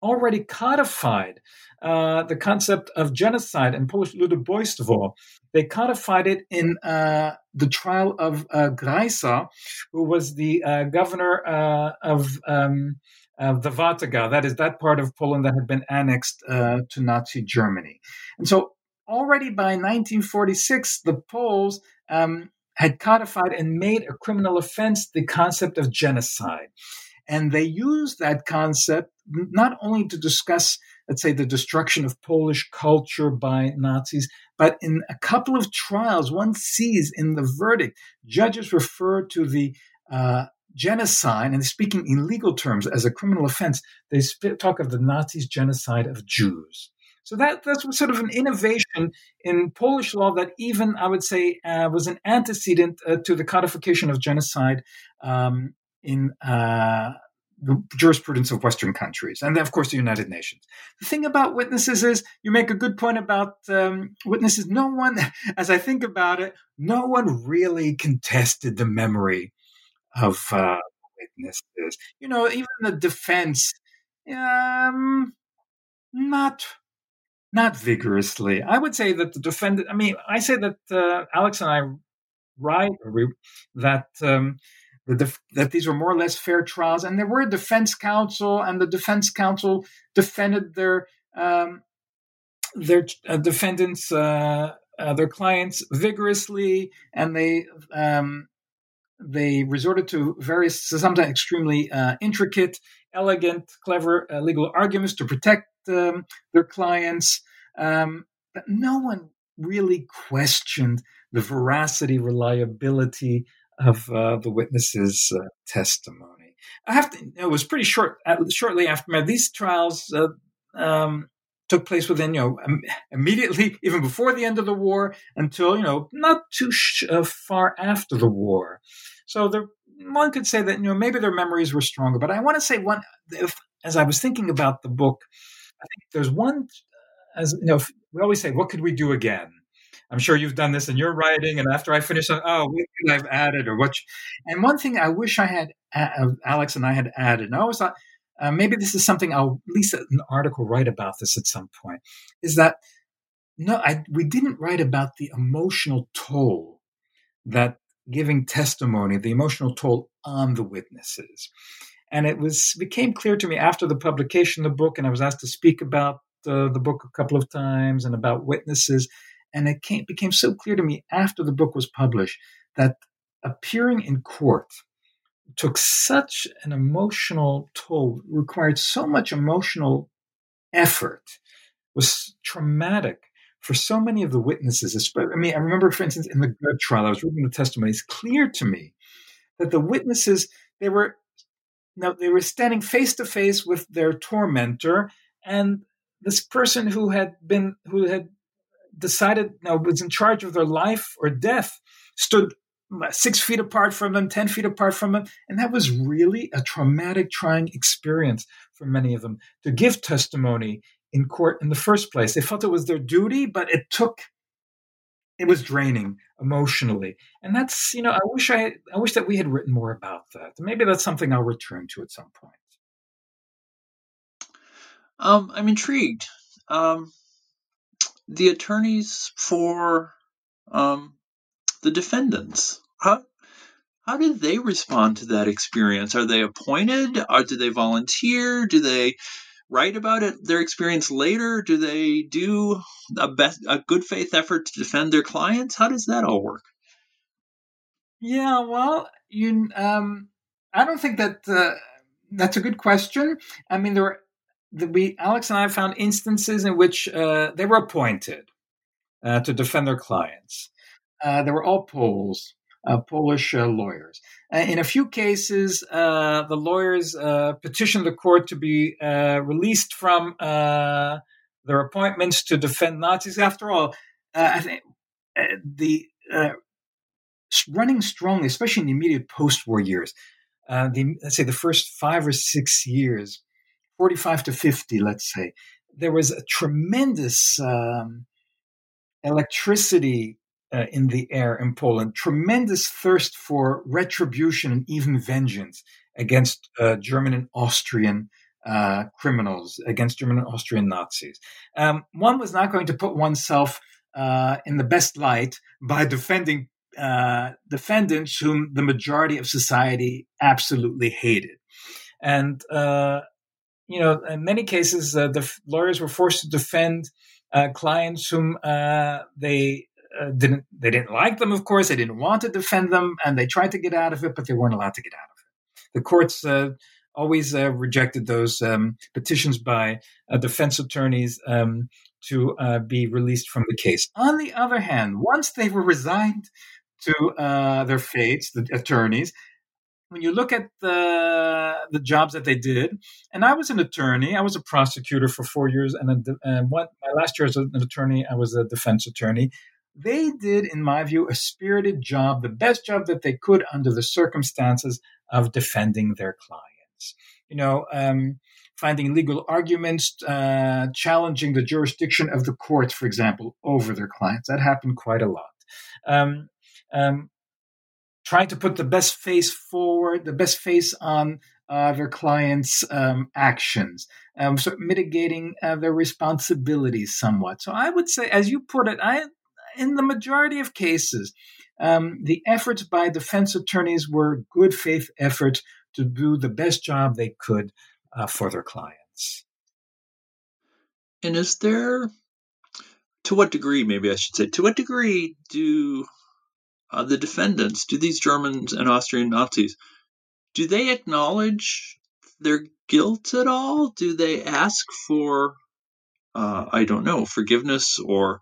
already codified uh, the concept of genocide in Polish ludobójstwo. They codified it in uh, the trial of uh, Greiser, who was the uh, governor uh, of, um, of the Warthegau, that is that part of Poland that had been annexed uh, to Nazi Germany. And so already by 1946, the Poles um, had codified and made a criminal offense the concept of genocide. And they used that concept not only to discuss, let's say, the destruction of Polish culture by Nazis, but in a couple of trials, one sees in the verdict, judges refer to the uh, genocide, and speaking in legal terms as a criminal offense, they talk of the Nazis' genocide of Jews. So that that's sort of an innovation in Polish law that even I would say uh, was an antecedent uh, to the codification of genocide um, in uh, the jurisprudence of Western countries, and of course the United Nations. The thing about witnesses is you make a good point about um, witnesses. No one, [LAUGHS] as I think about it, no one really contested the memory of uh, witnesses. You know, even the defense, um, not not vigorously. I would say that the defendant. I mean, I say that uh, Alex and I write that um, the that these were more or less fair trials, and there were defense counsel, and the defense counsel defended their um, their uh, defendants, uh, uh their clients vigorously, and they um, they resorted to various, sometimes extremely uh, intricate, elegant, clever uh, legal arguments to protect um, their clients. Um, but no one really questioned the veracity, reliability of uh, the witnesses' uh, testimony. I have to. It was pretty short. Shortly after these trials uh, um, took place within you know immediately, even before the end of the war, until you know not too sh- uh, far after the war. So there, one could say that you know maybe their memories were stronger. But I want to say one. If, as I was thinking about the book, I think there's one. As you know, we always say, "What could we do again?" I'm sure you've done this in your writing. And after I finish, oh, what I've added or what? And one thing I wish I had, uh, Alex and I had added, and I always thought uh, maybe this is something I'll at least an article write about this at some point, is that no, I, we didn't write about the emotional toll that giving testimony, the emotional toll on the witnesses. And it was became clear to me after the publication of the book, and I was asked to speak about uh, the book a couple of times and about witnesses. And it came, became so clear to me after the book was published that appearing in court took such an emotional toll, required so much emotional effort, was traumatic for so many of the witnesses. I mean, I remember, for instance, in the Goeth trial, I was reading the testimony. It's clear to me that the witnesses they were now they were standing face to face with their tormentor, and this person who had been who had decided know, was in charge of their life or death stood six feet apart from them, 10 feet apart from them. And that was really a traumatic, trying experience for many of them to give testimony in court in the first place. They felt it was their duty, but it took, it was draining emotionally. And that's, you know, I wish I, I wish that we had written more about that. Maybe that's something I'll return to at some point. Um, I'm intrigued. Um, the attorneys for um, the defendants. How how did they respond to that experience? Are they appointed? Or do they volunteer? Do they write about it their experience later? Do they do a best a good faith effort to defend their clients? How does that all work? Yeah, well, you um, I don't think that uh, that's a good question. I mean, there the, we Alex and I found instances in which uh, they were appointed uh, to defend their clients. Uh, they were all Poles, uh, Polish uh, lawyers. Uh, in a few cases, the lawyers petitioned the court to be released from their appointments to defend Nazis. After all, I think the running strongly, especially in the immediate post-war years. The, let's say the first five or six years, 45 to 50, let's say, there was a tremendous um, electricity uh, in the air in Poland, tremendous thirst for retribution and even vengeance against uh, German and Austrian uh, criminals, against German and Austrian Nazis. Um, one was not going to put oneself uh, in the best light by defending uh, defendants whom the majority of society absolutely hated. And, uh, you know, in many cases, uh, the lawyers were forced to defend uh, clients whom uh, they didn't they didn't like them. Of course, they didn't want to defend them, and they tried to get out of it, but they weren't allowed to get out of it. The courts always rejected those um, petitions by defense attorneys um, to uh, be released from the case. On the other hand, once they were resigned to uh, their fates, the attorneys. When you look at the the jobs that they did, and I was an attorney, I was a prosecutor for four years, and, a, and my last year as an attorney, I was a defense attorney. They did, in my view, a spirited job, the best job that they could under the circumstances of defending their clients. You know, um, finding legal arguments, uh, challenging the jurisdiction of the courts, for example, over their clients. That happened quite a lot. Um, um, trying to put the best face forward, the best face on uh, their clients' um, actions, um, so mitigating uh, their responsibilities somewhat. So I would say, as you put it, I in the majority of cases, um, the efforts by defense attorneys were good faith efforts to do the best job they could uh, for their clients. And is there, to what degree, maybe I should say, to what degree do uh, the defendants, do these Germans and Austrian Nazis, do they acknowledge their guilt at all? Do they ask for, uh, I don't know, forgiveness or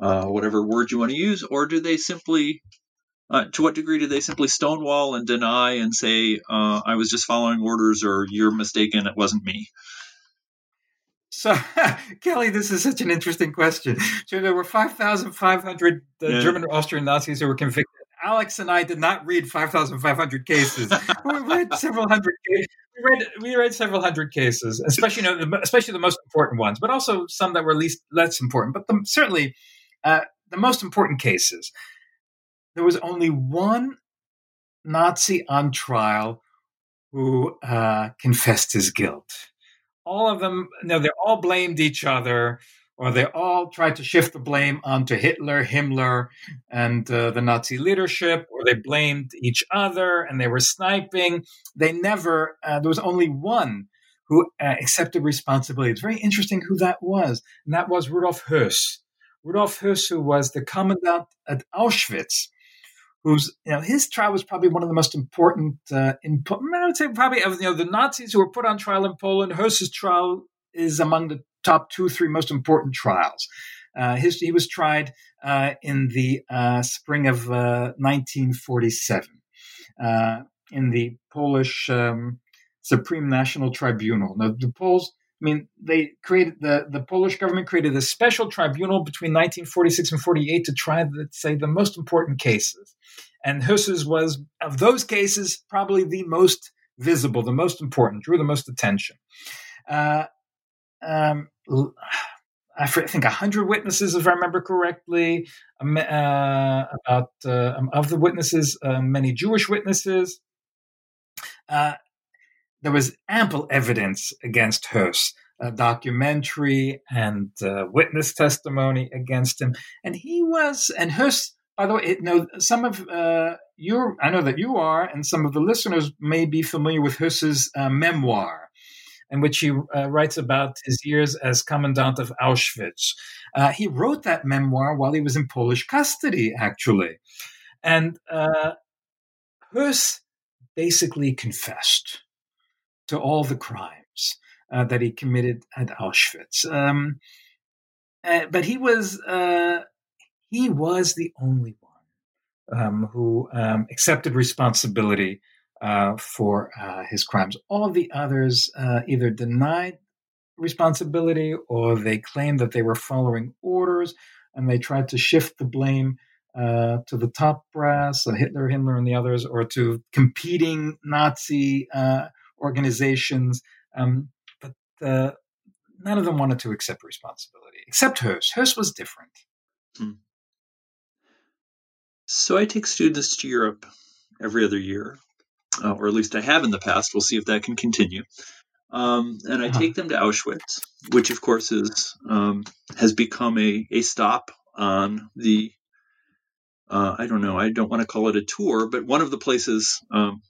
uh, whatever word you want to use, or do they simply, uh, to what degree do they simply stonewall and deny and say, uh, I was just following orders or you're mistaken, it wasn't me? So, [LAUGHS] Kelly, this is such an interesting question. So, there were 5,500 uh, yeah. German Austrian Nazis who were convicted. Alex and I did not read 5,500 cases. [LAUGHS] we read several hundred cases. We read, we read several hundred cases, especially you know, especially the most important ones, but also some that were least less important. But the, certainly, uh, the most important cases. There was only one Nazi on trial who uh, confessed his guilt all of them, no, they all blamed each other, or they all tried to shift the blame onto Hitler, Himmler, and uh, the Nazi leadership, or they blamed each other and they were sniping. They never, uh, there was only one who uh, accepted responsibility. It's very interesting who that was, and that was Rudolf Höss. Rudolf Höss, who was the commandant at Auschwitz, who's you know his trial was probably one of the most important uh, in I would say probably you know the Nazis who were put on trial in Poland. Höss's trial is among the top two three most important trials. Uh, his, he was tried uh, in the uh, spring of 1947 uh, uh, in the Polish um, Supreme National Tribunal. Now the Poles I mean, they created the, the Polish government created a special tribunal between 1946 and 48 to try, let's say, the most important cases. And Höss's was, of those cases, probably the most visible, the most important, drew the most attention. Uh, um, I think 100 witnesses, if I remember correctly, uh, about uh, of the witnesses, uh, many Jewish witnesses. Uh, there was ample evidence against Höss, a documentary and uh, witness testimony against him. And he was, and Höss, by the way, it, no, some of uh, you, I know that you are, and some of the listeners may be familiar with Höss's uh, memoir, in which he uh, writes about his years as commandant of Auschwitz. Uh, he wrote that memoir while he was in Polish custody, actually. And uh, basically confessed to all the crimes uh, that he committed at Auschwitz. Um, uh, but he was uh, he was the only one um, who um, accepted responsibility uh, for uh, his crimes. All the others uh, either denied responsibility or they claimed that they were following orders and they tried to shift the blame uh, to the top brass, uh, Hitler, Himmler, and the others, or to competing Nazi uh, organizations. Um, but uh, none of them wanted to accept responsibility, except Höss. Höss was different. Hmm. So I take students to Europe every other year, uh, or at least I have in the past. We'll see if that can continue. Um, and I uh-huh. take them to Auschwitz, which of course is um, has become a, a stop on the uh, I don't know I don't want to call it a tour, but one of the places um,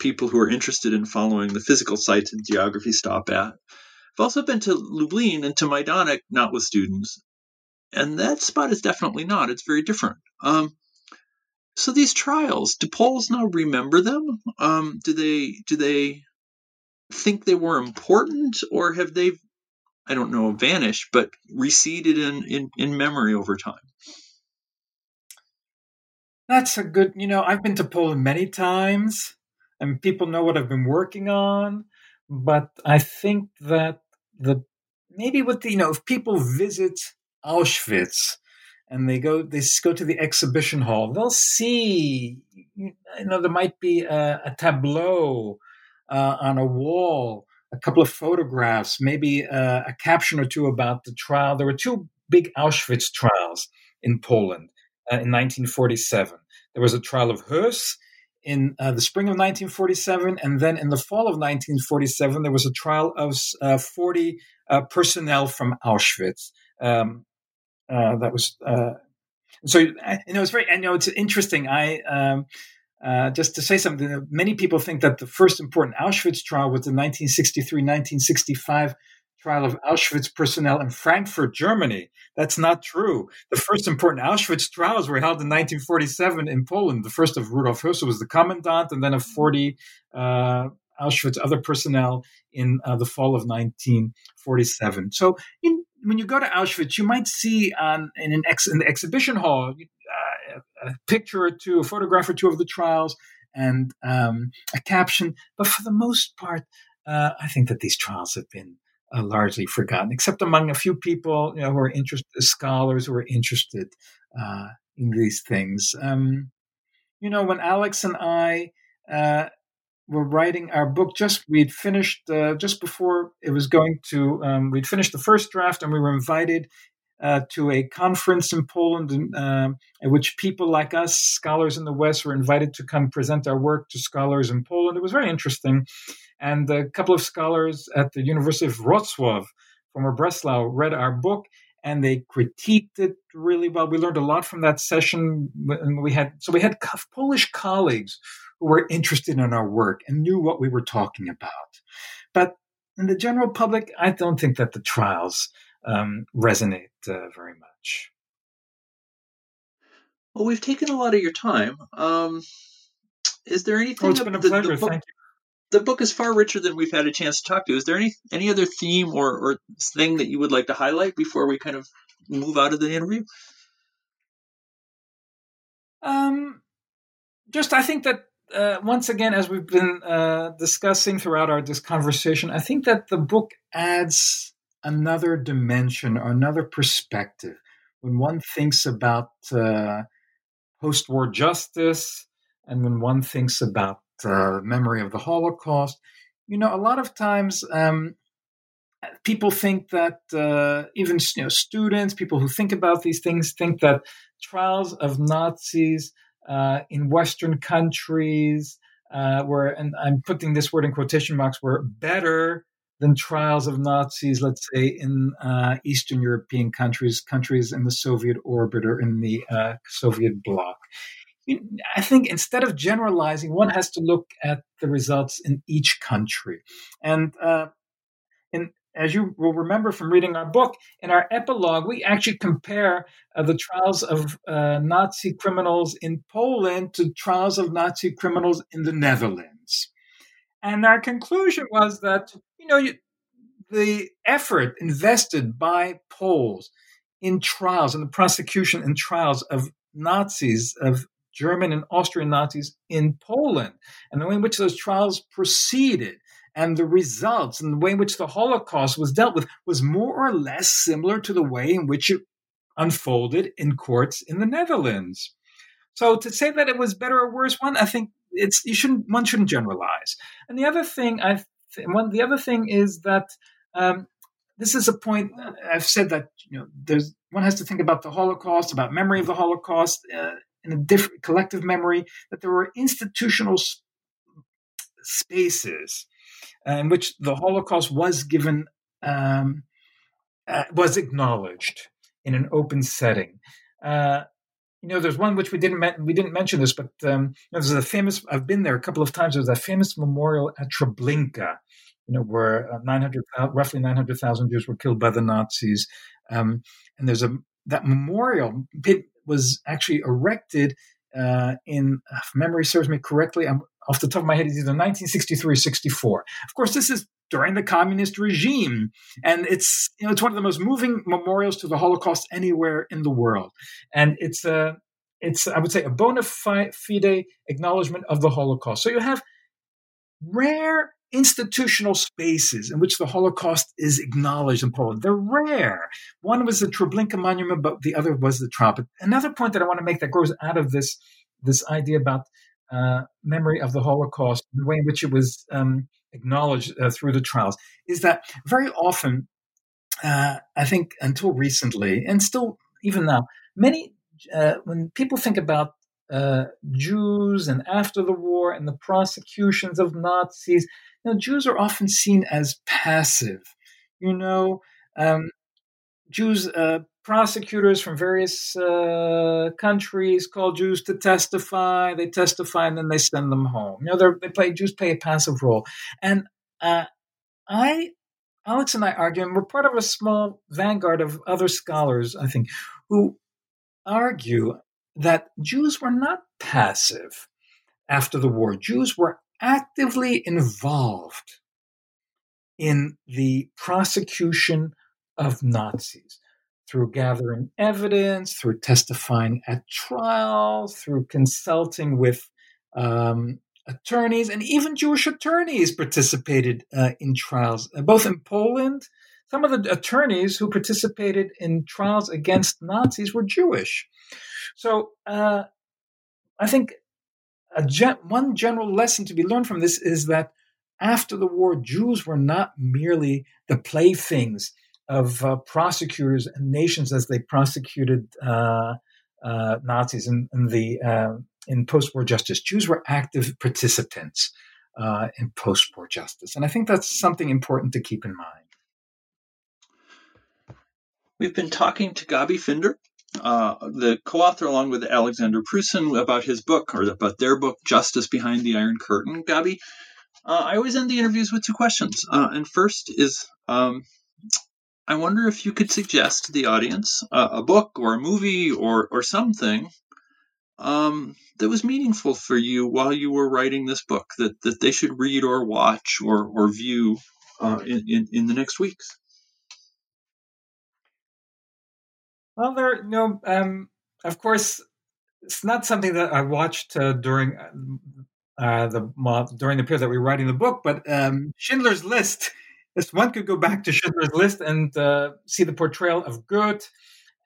people who are interested in following the physical sites and geography stop at. I've also been to Lublin and to Majdanek, not with students, and that spot is definitely not. It's very different. Um, so these trials, do Poles now remember them? Um, do they do they think they were important, or have they, I don't know, vanished, but receded in, in, in memory over time? That's a good, you know, I've been to Poland many times and people know what I've been working on. But I think that the maybe with the, you know, if people visit Auschwitz and they go, they go to the exhibition hall, they'll see, you know, there might be a, a tableau uh, on a wall, a couple of photographs, maybe uh, a caption or two about the trial. There were two big Auschwitz trials in Poland uh, in 1947. There was a trial of Höss in uh, the spring of 1947, and then in the fall of 1947, there was a trial of uh, 40 uh, personnel from Auschwitz. Um, that was so you know it's very you know it's interesting. I um, uh, just to say something, many people think that the first important Auschwitz trial was the 1963 1965 trial of Auschwitz personnel in Frankfurt, Germany. That's not true. The first important Auschwitz trials were held in 1947 in Poland. The first of Rudolf Höss was the commandant, and then of 40 uh, Auschwitz other personnel in uh, the fall of 1947. So in, when you go to Auschwitz, you might see on, in, an ex, in the exhibition hall, a picture or two, a photograph or two of the trials, and um, a caption. But for the most part, uh, I think that these trials have been uh, largely forgotten, except among a few people you know, who are interested, scholars who are interested uh, in these things. Um, you know, when Alex and I uh, were writing our book, just we'd finished uh, just before it was going to. Um, we'd finished the first draft, and we were invited uh, to a conference in Poland in, uh, in which people like us, scholars in the West, were invited to come present our work to scholars in Poland. It was very interesting. And a couple of scholars at the University of Wrocław from Breslau read our book and they critiqued it really well. We learned a lot from that session. And we had, so we had Polish colleagues who were interested in our work and knew what we were talking about. But in the general public, I don't think that the trials um, resonate uh, very much. Well, we've taken a lot of your time. Um, is there anything? Oh, it's been a pleasure. The book, Thank you. The book is far richer than we've had a chance to talk to. Is there any any other theme or, or thing that you would like to highlight before we kind of move out of the interview? Um, just I think that uh, once again, as we've been uh, discussing throughout our this conversation, I think that the book adds another dimension or another perspective when one thinks about uh, post war justice and when one thinks about uh, memory of the Holocaust. You know, a lot of times um, people think that uh, even you know, students, people who think about these things, think that trials of Nazis uh, in Western countries uh, were, and I'm putting this word in quotation marks, were better than trials of Nazis, let's say, in uh, Eastern European countries, countries in the Soviet orbit or in the uh, Soviet bloc. I think instead of generalizing, one has to look at the results in each country. And uh, in, as you will remember from reading our book, in our epilogue, we actually compare uh, the trials of uh, Nazi criminals in Poland to trials of Nazi criminals in the Netherlands. And our conclusion was that you know, you, the effort invested by Poles in trials, in the prosecution and trials of Nazis, of German and Austrian Nazis in Poland, and the way in which those trials proceeded, and the results, and the way in which the Holocaust was dealt with, was more or less similar to the way in which it unfolded in courts in the Netherlands. So to say that it was better or worse, one I think it's you shouldn't one shouldn't generalize. And the other thing I one the other thing is that um, this is a point I've said that you know there's one has to think about the Holocaust, about memory of the Holocaust uh, in a different collective memory. That there were institutional sp- spaces uh, in which the Holocaust was given um, uh, was acknowledged in an open setting. Uh, you know, there's one which we didn't we didn't mention this, but um, there's a famous. I've been there a couple of times. There's a famous memorial at Treblinka, you know, where uh, 900, roughly 900,000 Jews were killed by the Nazis. Um, and there's a that memorial it was actually erected uh, in, if memory serves me correctly, I'm off the top of my head, it's either 1963 or 64. Of course, this is during the communist regime, and it's you know it's one of the most moving memorials to the Holocaust anywhere in the world, and it's a it's I would say a bona fide acknowledgement of the Holocaust. So you have rare institutional spaces in which the Holocaust is acknowledged in Poland. They're rare. One was the Treblinka Monument, but the other was the trumpet. Another point that I want to make that grows out of this this idea about uh, memory of the Holocaust, the way in which it was um, acknowledged uh, through the trials, is that very often, uh, I think until recently, and still even now, many uh, when people think about uh, Jews and after the war and the prosecutions of Nazis, you know, Jews are often seen as passive. You know, um, Jews, uh, prosecutors from various uh, countries call Jews to testify. They testify and then they send them home. You know, they play Jews play a passive role, and uh, I, Alex and I argue, and we're part of a small vanguard of other scholars, I think, who argue that Jews were not passive after the war. Jews were actively involved in the prosecution of Nazis through gathering evidence, through testifying at trials, through consulting with um, attorneys, and even Jewish attorneys participated uh, in trials, uh, both in Poland. Some of the attorneys who participated in trials against Nazis were Jewish. So uh, I think gen- one general lesson to be learned from this is that after the war, Jews were not merely the playthings of uh, prosecutors and nations as they prosecuted uh, uh, Nazis in, in the uh, in post-war justice. Jews were active participants uh, in post-war justice, and I think that's something important to keep in mind. We've been talking to Gabi Finder, uh, the co-author along with Alexander Prusin about his book or about their book Justice Behind the Iron Curtain. Gabi, uh, I always end the interviews with two questions. And first is um, I wonder if you could suggest to the audience a book or a movie or, or something um, that was meaningful for you while you were writing this book that, that they should read or watch or, or view uh, in, in, in the next weeks. Well, there, know, um, of course, it's not something that I watched uh, during uh, the during the period that we were writing the book, but um, Schindler's List. If one could go back to Schindler's List and uh, see the portrayal of Goeth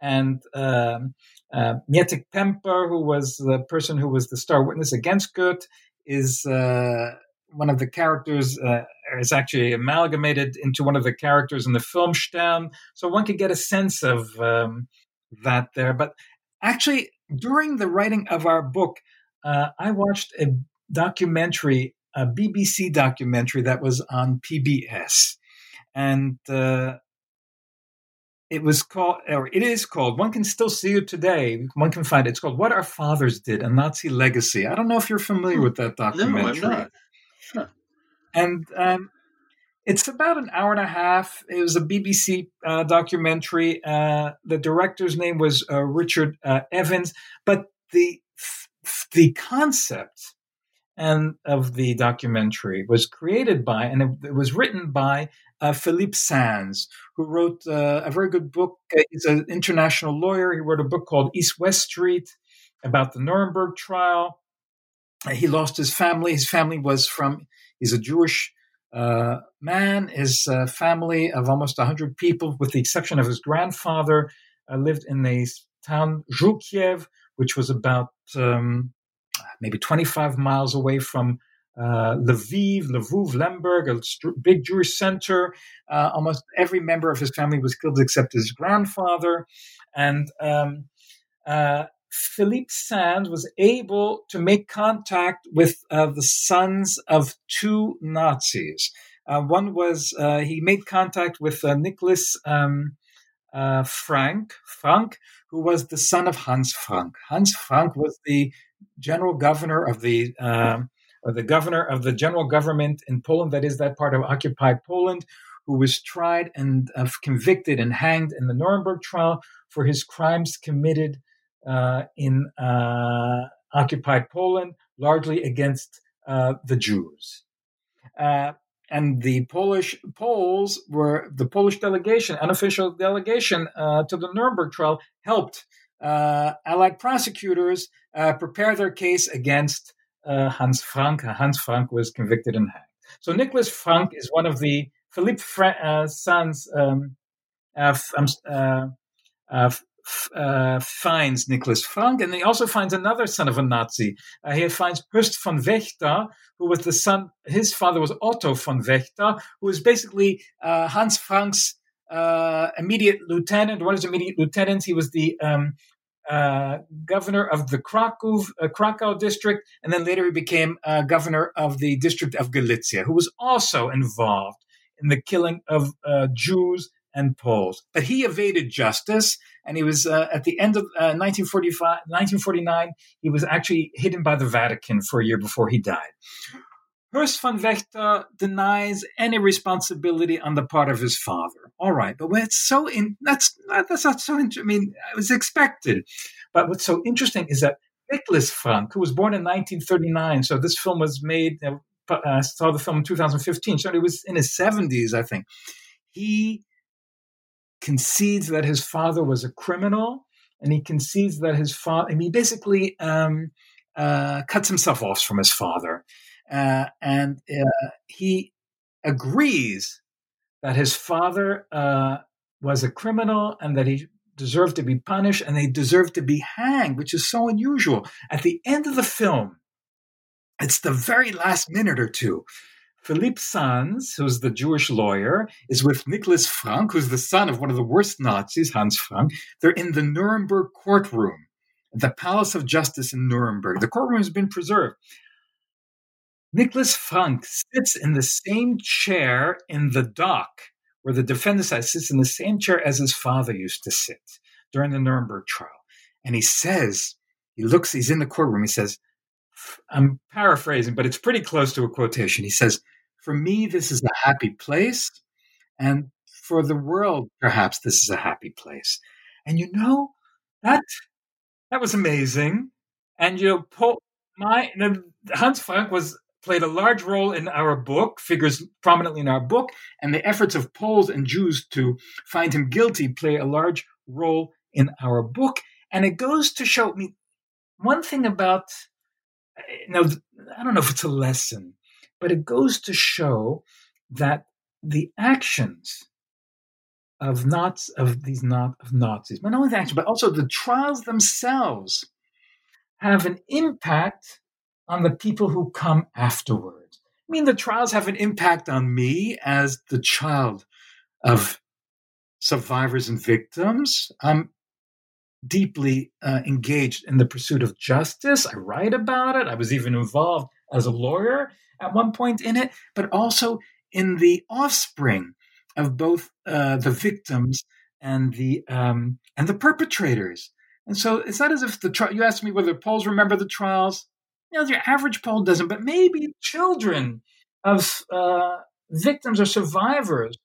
and um, uh, Mietek Pemper, who was the person who was the star witness against Goeth, is uh, one of the characters uh, is actually amalgamated into one of the characters in the film Stern. So one could get a sense of um, that there. But actually, during the writing of our book, uh, I watched a documentary, a BBC documentary that was on PBS. And uh, it was called, or it is called, one can still see it today. One can find it. It's called What Our Fathers Did, a Nazi Legacy. I don't know if you're familiar hmm. with that documentary. No, I'm not. Huh. And um, it's about an hour and a half. It was a BBC uh, documentary. Uh, the director's name was uh, Richard uh, Evans, but the the concept and of the documentary was created by and it, it was written by uh, Philippe Sands, who wrote uh, a very good book. He's an international lawyer. He wrote a book called East West Street about the Nuremberg trial. He lost his family. His family was from. He's a Jewish uh, man, his uh, family of almost 100 people, with the exception of his grandfather, uh, lived in a town, Żółkiew, which was about um, maybe 25 miles away from uh, Lviv, Lviv, Lemberg, a big Jewish center. Uh, almost every member of his family was killed except his grandfather. And um, uh, Philippe Sand was able to make contact with uh, the sons of two Nazis. Uh, one was uh, he made contact with Nicholas um, Frank, Frank, who was the son of Hans Frank. Hans Frank was the general governor of the um, the governor of the general government in Poland, that is that part of occupied Poland, who was tried and uh, convicted and hanged in the Nuremberg trial for his crimes committed uh, in uh, occupied Poland, largely against uh, the Jews. Uh, and the Polish Poles were the Polish delegation, unofficial delegation uh, to the Nuremberg trial, helped Allied prosecutors prepare their case against uh, Hans Frank. Hans Frank was convicted and hanged. So Nicholas Frank is one of the Philippe Fra- uh, sons. Um, uh, um, uh, uh, uh, finds Nicholas Frank, and he also finds another son of a Nazi. he finds Horst von Wächter, who was the son. His father was Otto von Wächter, who was basically Hans Frank's immediate lieutenant. One of his immediate lieutenants. He was the um, uh, governor of the Krakow, uh, Krakow district, and then later he became uh, governor of the district of Galicia, who was also involved in the killing of uh, Jews and Poles. But he evaded justice, and he was uh, at the end of 1945, 1949, he was actually hidden by the Vatican for a year before he died. Horst von Wächter denies any responsibility on the part of his father. All right, but it's so in that's that's not so. Interesting. I mean, it was expected. But what's so interesting is that Nicholas Frank, who was born in 1939, so this film was made. Uh, I saw the film in 2015, so he was in his 70s, I think. He concedes that his father was a criminal, and he concedes that his father. I mean, basically um, uh, cuts himself off from his father uh, and uh, he agrees that his father uh, was a criminal and that he deserved to be punished and they deserved to be hanged, which is so unusual. At the end of the film, it's the very last minute or two. Philippe Sands, who's the Jewish lawyer, is with Nicholas Frank, who's the son of one of the worst Nazis, Hans Frank. They're in the Nuremberg courtroom, the Palace of Justice in Nuremberg. The courtroom has been preserved. Nicholas Frank sits in the same chair in the dock where the defendant sits in the same chair as his father used to sit during the Nuremberg trial. And he says, he looks, he's in the courtroom, he says, I'm paraphrasing, but it's pretty close to a quotation. He says, For me, this is a happy place. And for the world, perhaps this is a happy place. And you know, that that was amazing. And you know, Paul, my Hans Frank was played a large role in our book, figures prominently in our book, and the efforts of Poles and Jews to find him guilty play a large role in our book. And it goes to show me one thing about, now, I don't know if it's a lesson, but it goes to show that the actions of Nazis, of these not of Nazis, but not only the action, but also the trials themselves have an impact on the people who come afterwards. I mean, the trials have an impact on me as the child of survivors and victims. I'm deeply uh, engaged in the pursuit of justice. I write about it. I was even involved as a lawyer at one point in it, but also in the offspring of both uh, the victims and the um, and the perpetrators. And so it's not as if the. You asked me whether Poles remember the trials you know, your average Pole doesn't, but maybe children of uh, victims or survivors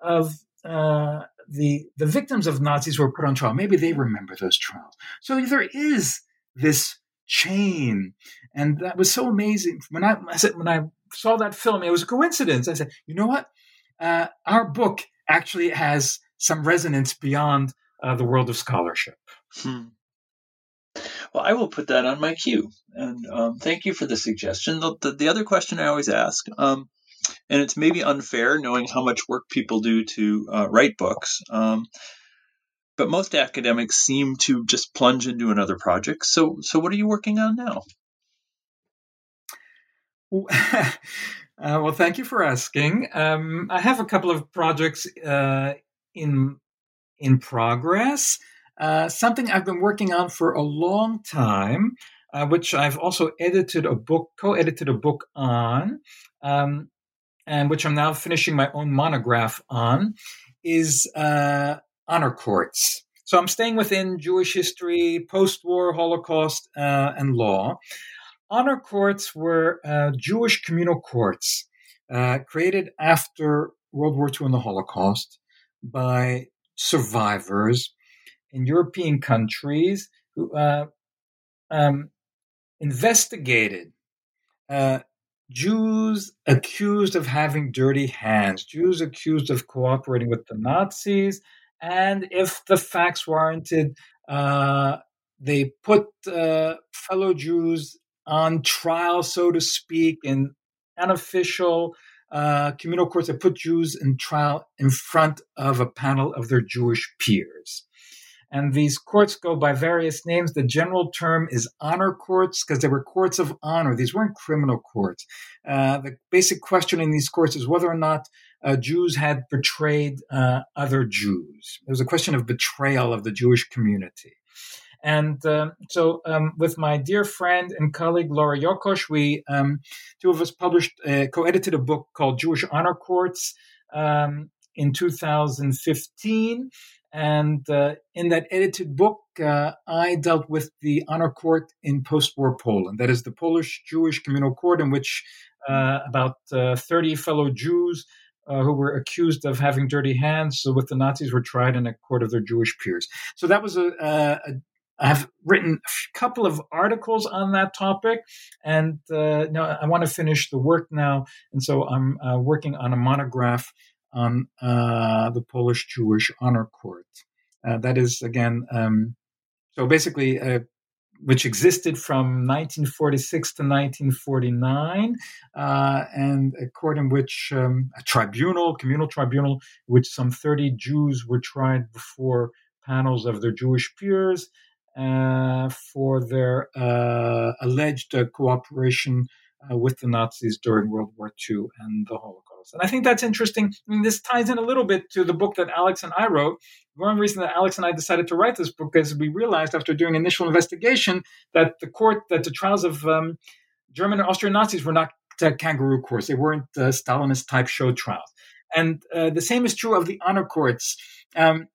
of uh, the the victims of Nazis who were put on trial. Maybe they remember those trials. So there is this chain, and that was so amazing. When I, I said when I saw that film, it was a coincidence. I said, you know what? Uh, our book actually has some resonance beyond uh, the world of scholarship. Hmm. Well, I will put that on my queue. And um, thank you for the suggestion. The, the, the, other question I always ask, um, and it's maybe unfair knowing how much work people do to uh, write books. Um, but most academics seem to just plunge into another project. So, so what are you working on now? [LAUGHS] uh, well, thank you for asking. Um, I have a couple of projects uh, in in progress. Uh, something I've been working on for a long time, uh, which I've also edited a book, co-edited a book on, um, and which I'm now finishing my own monograph on, is uh, honor courts. So I'm staying within Jewish history, post-war Holocaust, uh, and law. Honor courts were uh, Jewish communal courts created after World War II and the Holocaust by survivors in European countries who uh, um, investigated uh, Jews accused of having dirty hands, Jews accused of cooperating with the Nazis, and if the facts warranted, uh, they put uh, fellow Jews on trial, so to speak, in unofficial uh, communal courts that put Jews in trial in front of a panel of their Jewish peers. And these courts go by various names. The general term is honor courts because they were courts of honor. These weren't criminal courts. Uh, the basic question in these courts is whether or not uh, Jews had betrayed uh, other Jews. It was a question of betrayal of the Jewish community. And uh, so, um, with my dear friend and colleague Laura Jockusch, we um, two of us published, uh, co-edited a book called Jewish Honor Courts um, in 2015. And uh, in that edited book, uh, I dealt with the honor court in post-war Poland. That is the Polish Jewish Communal Court, in which uh, about uh, 30 fellow Jews uh, who were accused of having dirty hands with the Nazis were tried in a court of their Jewish peers. So that was a, a, a I've written a couple of articles on that topic, and uh, no, I want to finish the work now, and so I'm uh, working on a monograph on uh, the Polish Jewish Honor Court. Uh, that is again, um, so basically, uh, which existed from 1946 to 1949, uh, and a court in which um, a tribunal, communal tribunal, which some 30 Jews were tried before panels of their Jewish peers uh, for their uh, alleged cooperation with the Nazis during World War II and the Holocaust. And I think that's interesting. I mean, this ties in a little bit to the book that Alex and I wrote. One reason that Alex and I decided to write this book is we realized after doing initial investigation that the court, that the trials of um, German and Austrian Nazis were not uh, kangaroo courts. They weren't uh, Stalinist type show trials. And uh, the same is true of the honor courts. Um,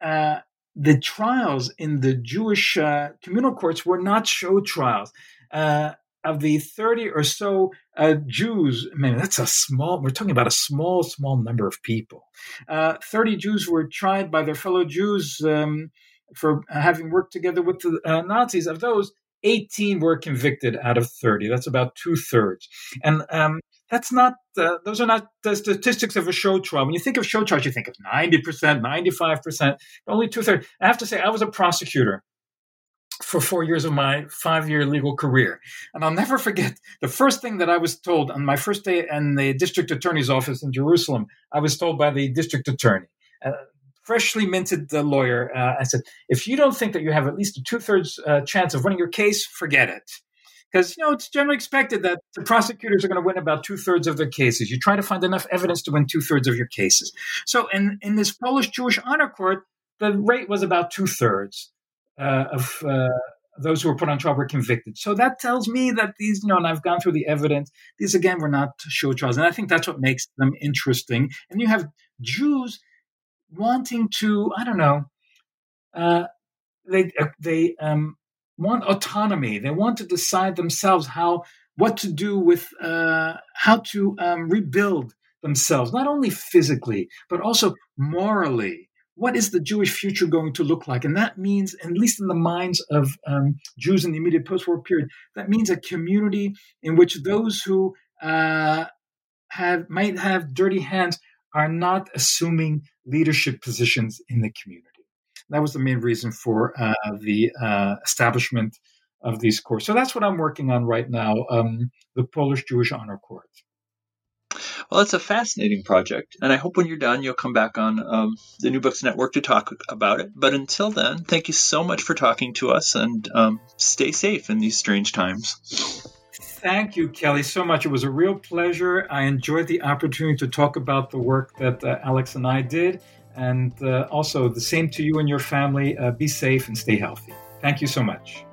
uh, the trials in the Jewish uh, communal courts were not show trials. Uh, of the 30 or so uh, Jews, man, that's a small, we're talking about a small, small number of people. Uh, 30 Jews were tried by their fellow Jews um, for having worked together with the uh, Nazis. Of those, 18 were convicted out of 30. That's about two thirds. And um, that's not, uh, those are not the statistics of a show trial. When you think of show trials, you think of 90%, 95%, only two thirds. I have to say, I was a prosecutor for four years of my five year legal career. And I'll never forget the first thing that I was told on my first day in the district attorney's office in Jerusalem. I was told by the district attorney, uh, freshly minted lawyer, uh, I said, if you don't think that you have at least a two thirds uh, chance of winning your case, forget it. Because you know it's generally expected that the prosecutors are going to win about two thirds of their cases. You try to find enough evidence to win two thirds of your cases. So, in in this Polish Jewish honor court, the rate was about two thirds uh, of uh, those who were put on trial were convicted. So that tells me that these, you know, and I've gone through the evidence. These again were not show trials, and I think that's what makes them interesting. And you have Jews wanting to, I don't know, uh, they uh, they um, want autonomy. They want to decide themselves how what to do with uh, how to um, rebuild themselves, not only physically but also morally. What is the Jewish future going to look like? And that means, at least in the minds of um, Jews in the immediate post-war period, that means a community in which those who uh, have might have dirty hands are not assuming leadership positions in the community. That was the main reason for uh, the uh, establishment of these courts. So that's what I'm working on right now, um, the Polish Jewish Honor Court. Well, it's a fascinating project, and I hope when you're done, you'll come back on um, the New Books Network to talk about it. But until then, thank you so much for talking to us, and um, stay safe in these strange times. Thank you, Kelly, so much. It was a real pleasure. I enjoyed the opportunity to talk about the work that uh, Alex and I did. And uh, also, the same to you and your family. Uh, be safe and stay healthy. Thank you so much.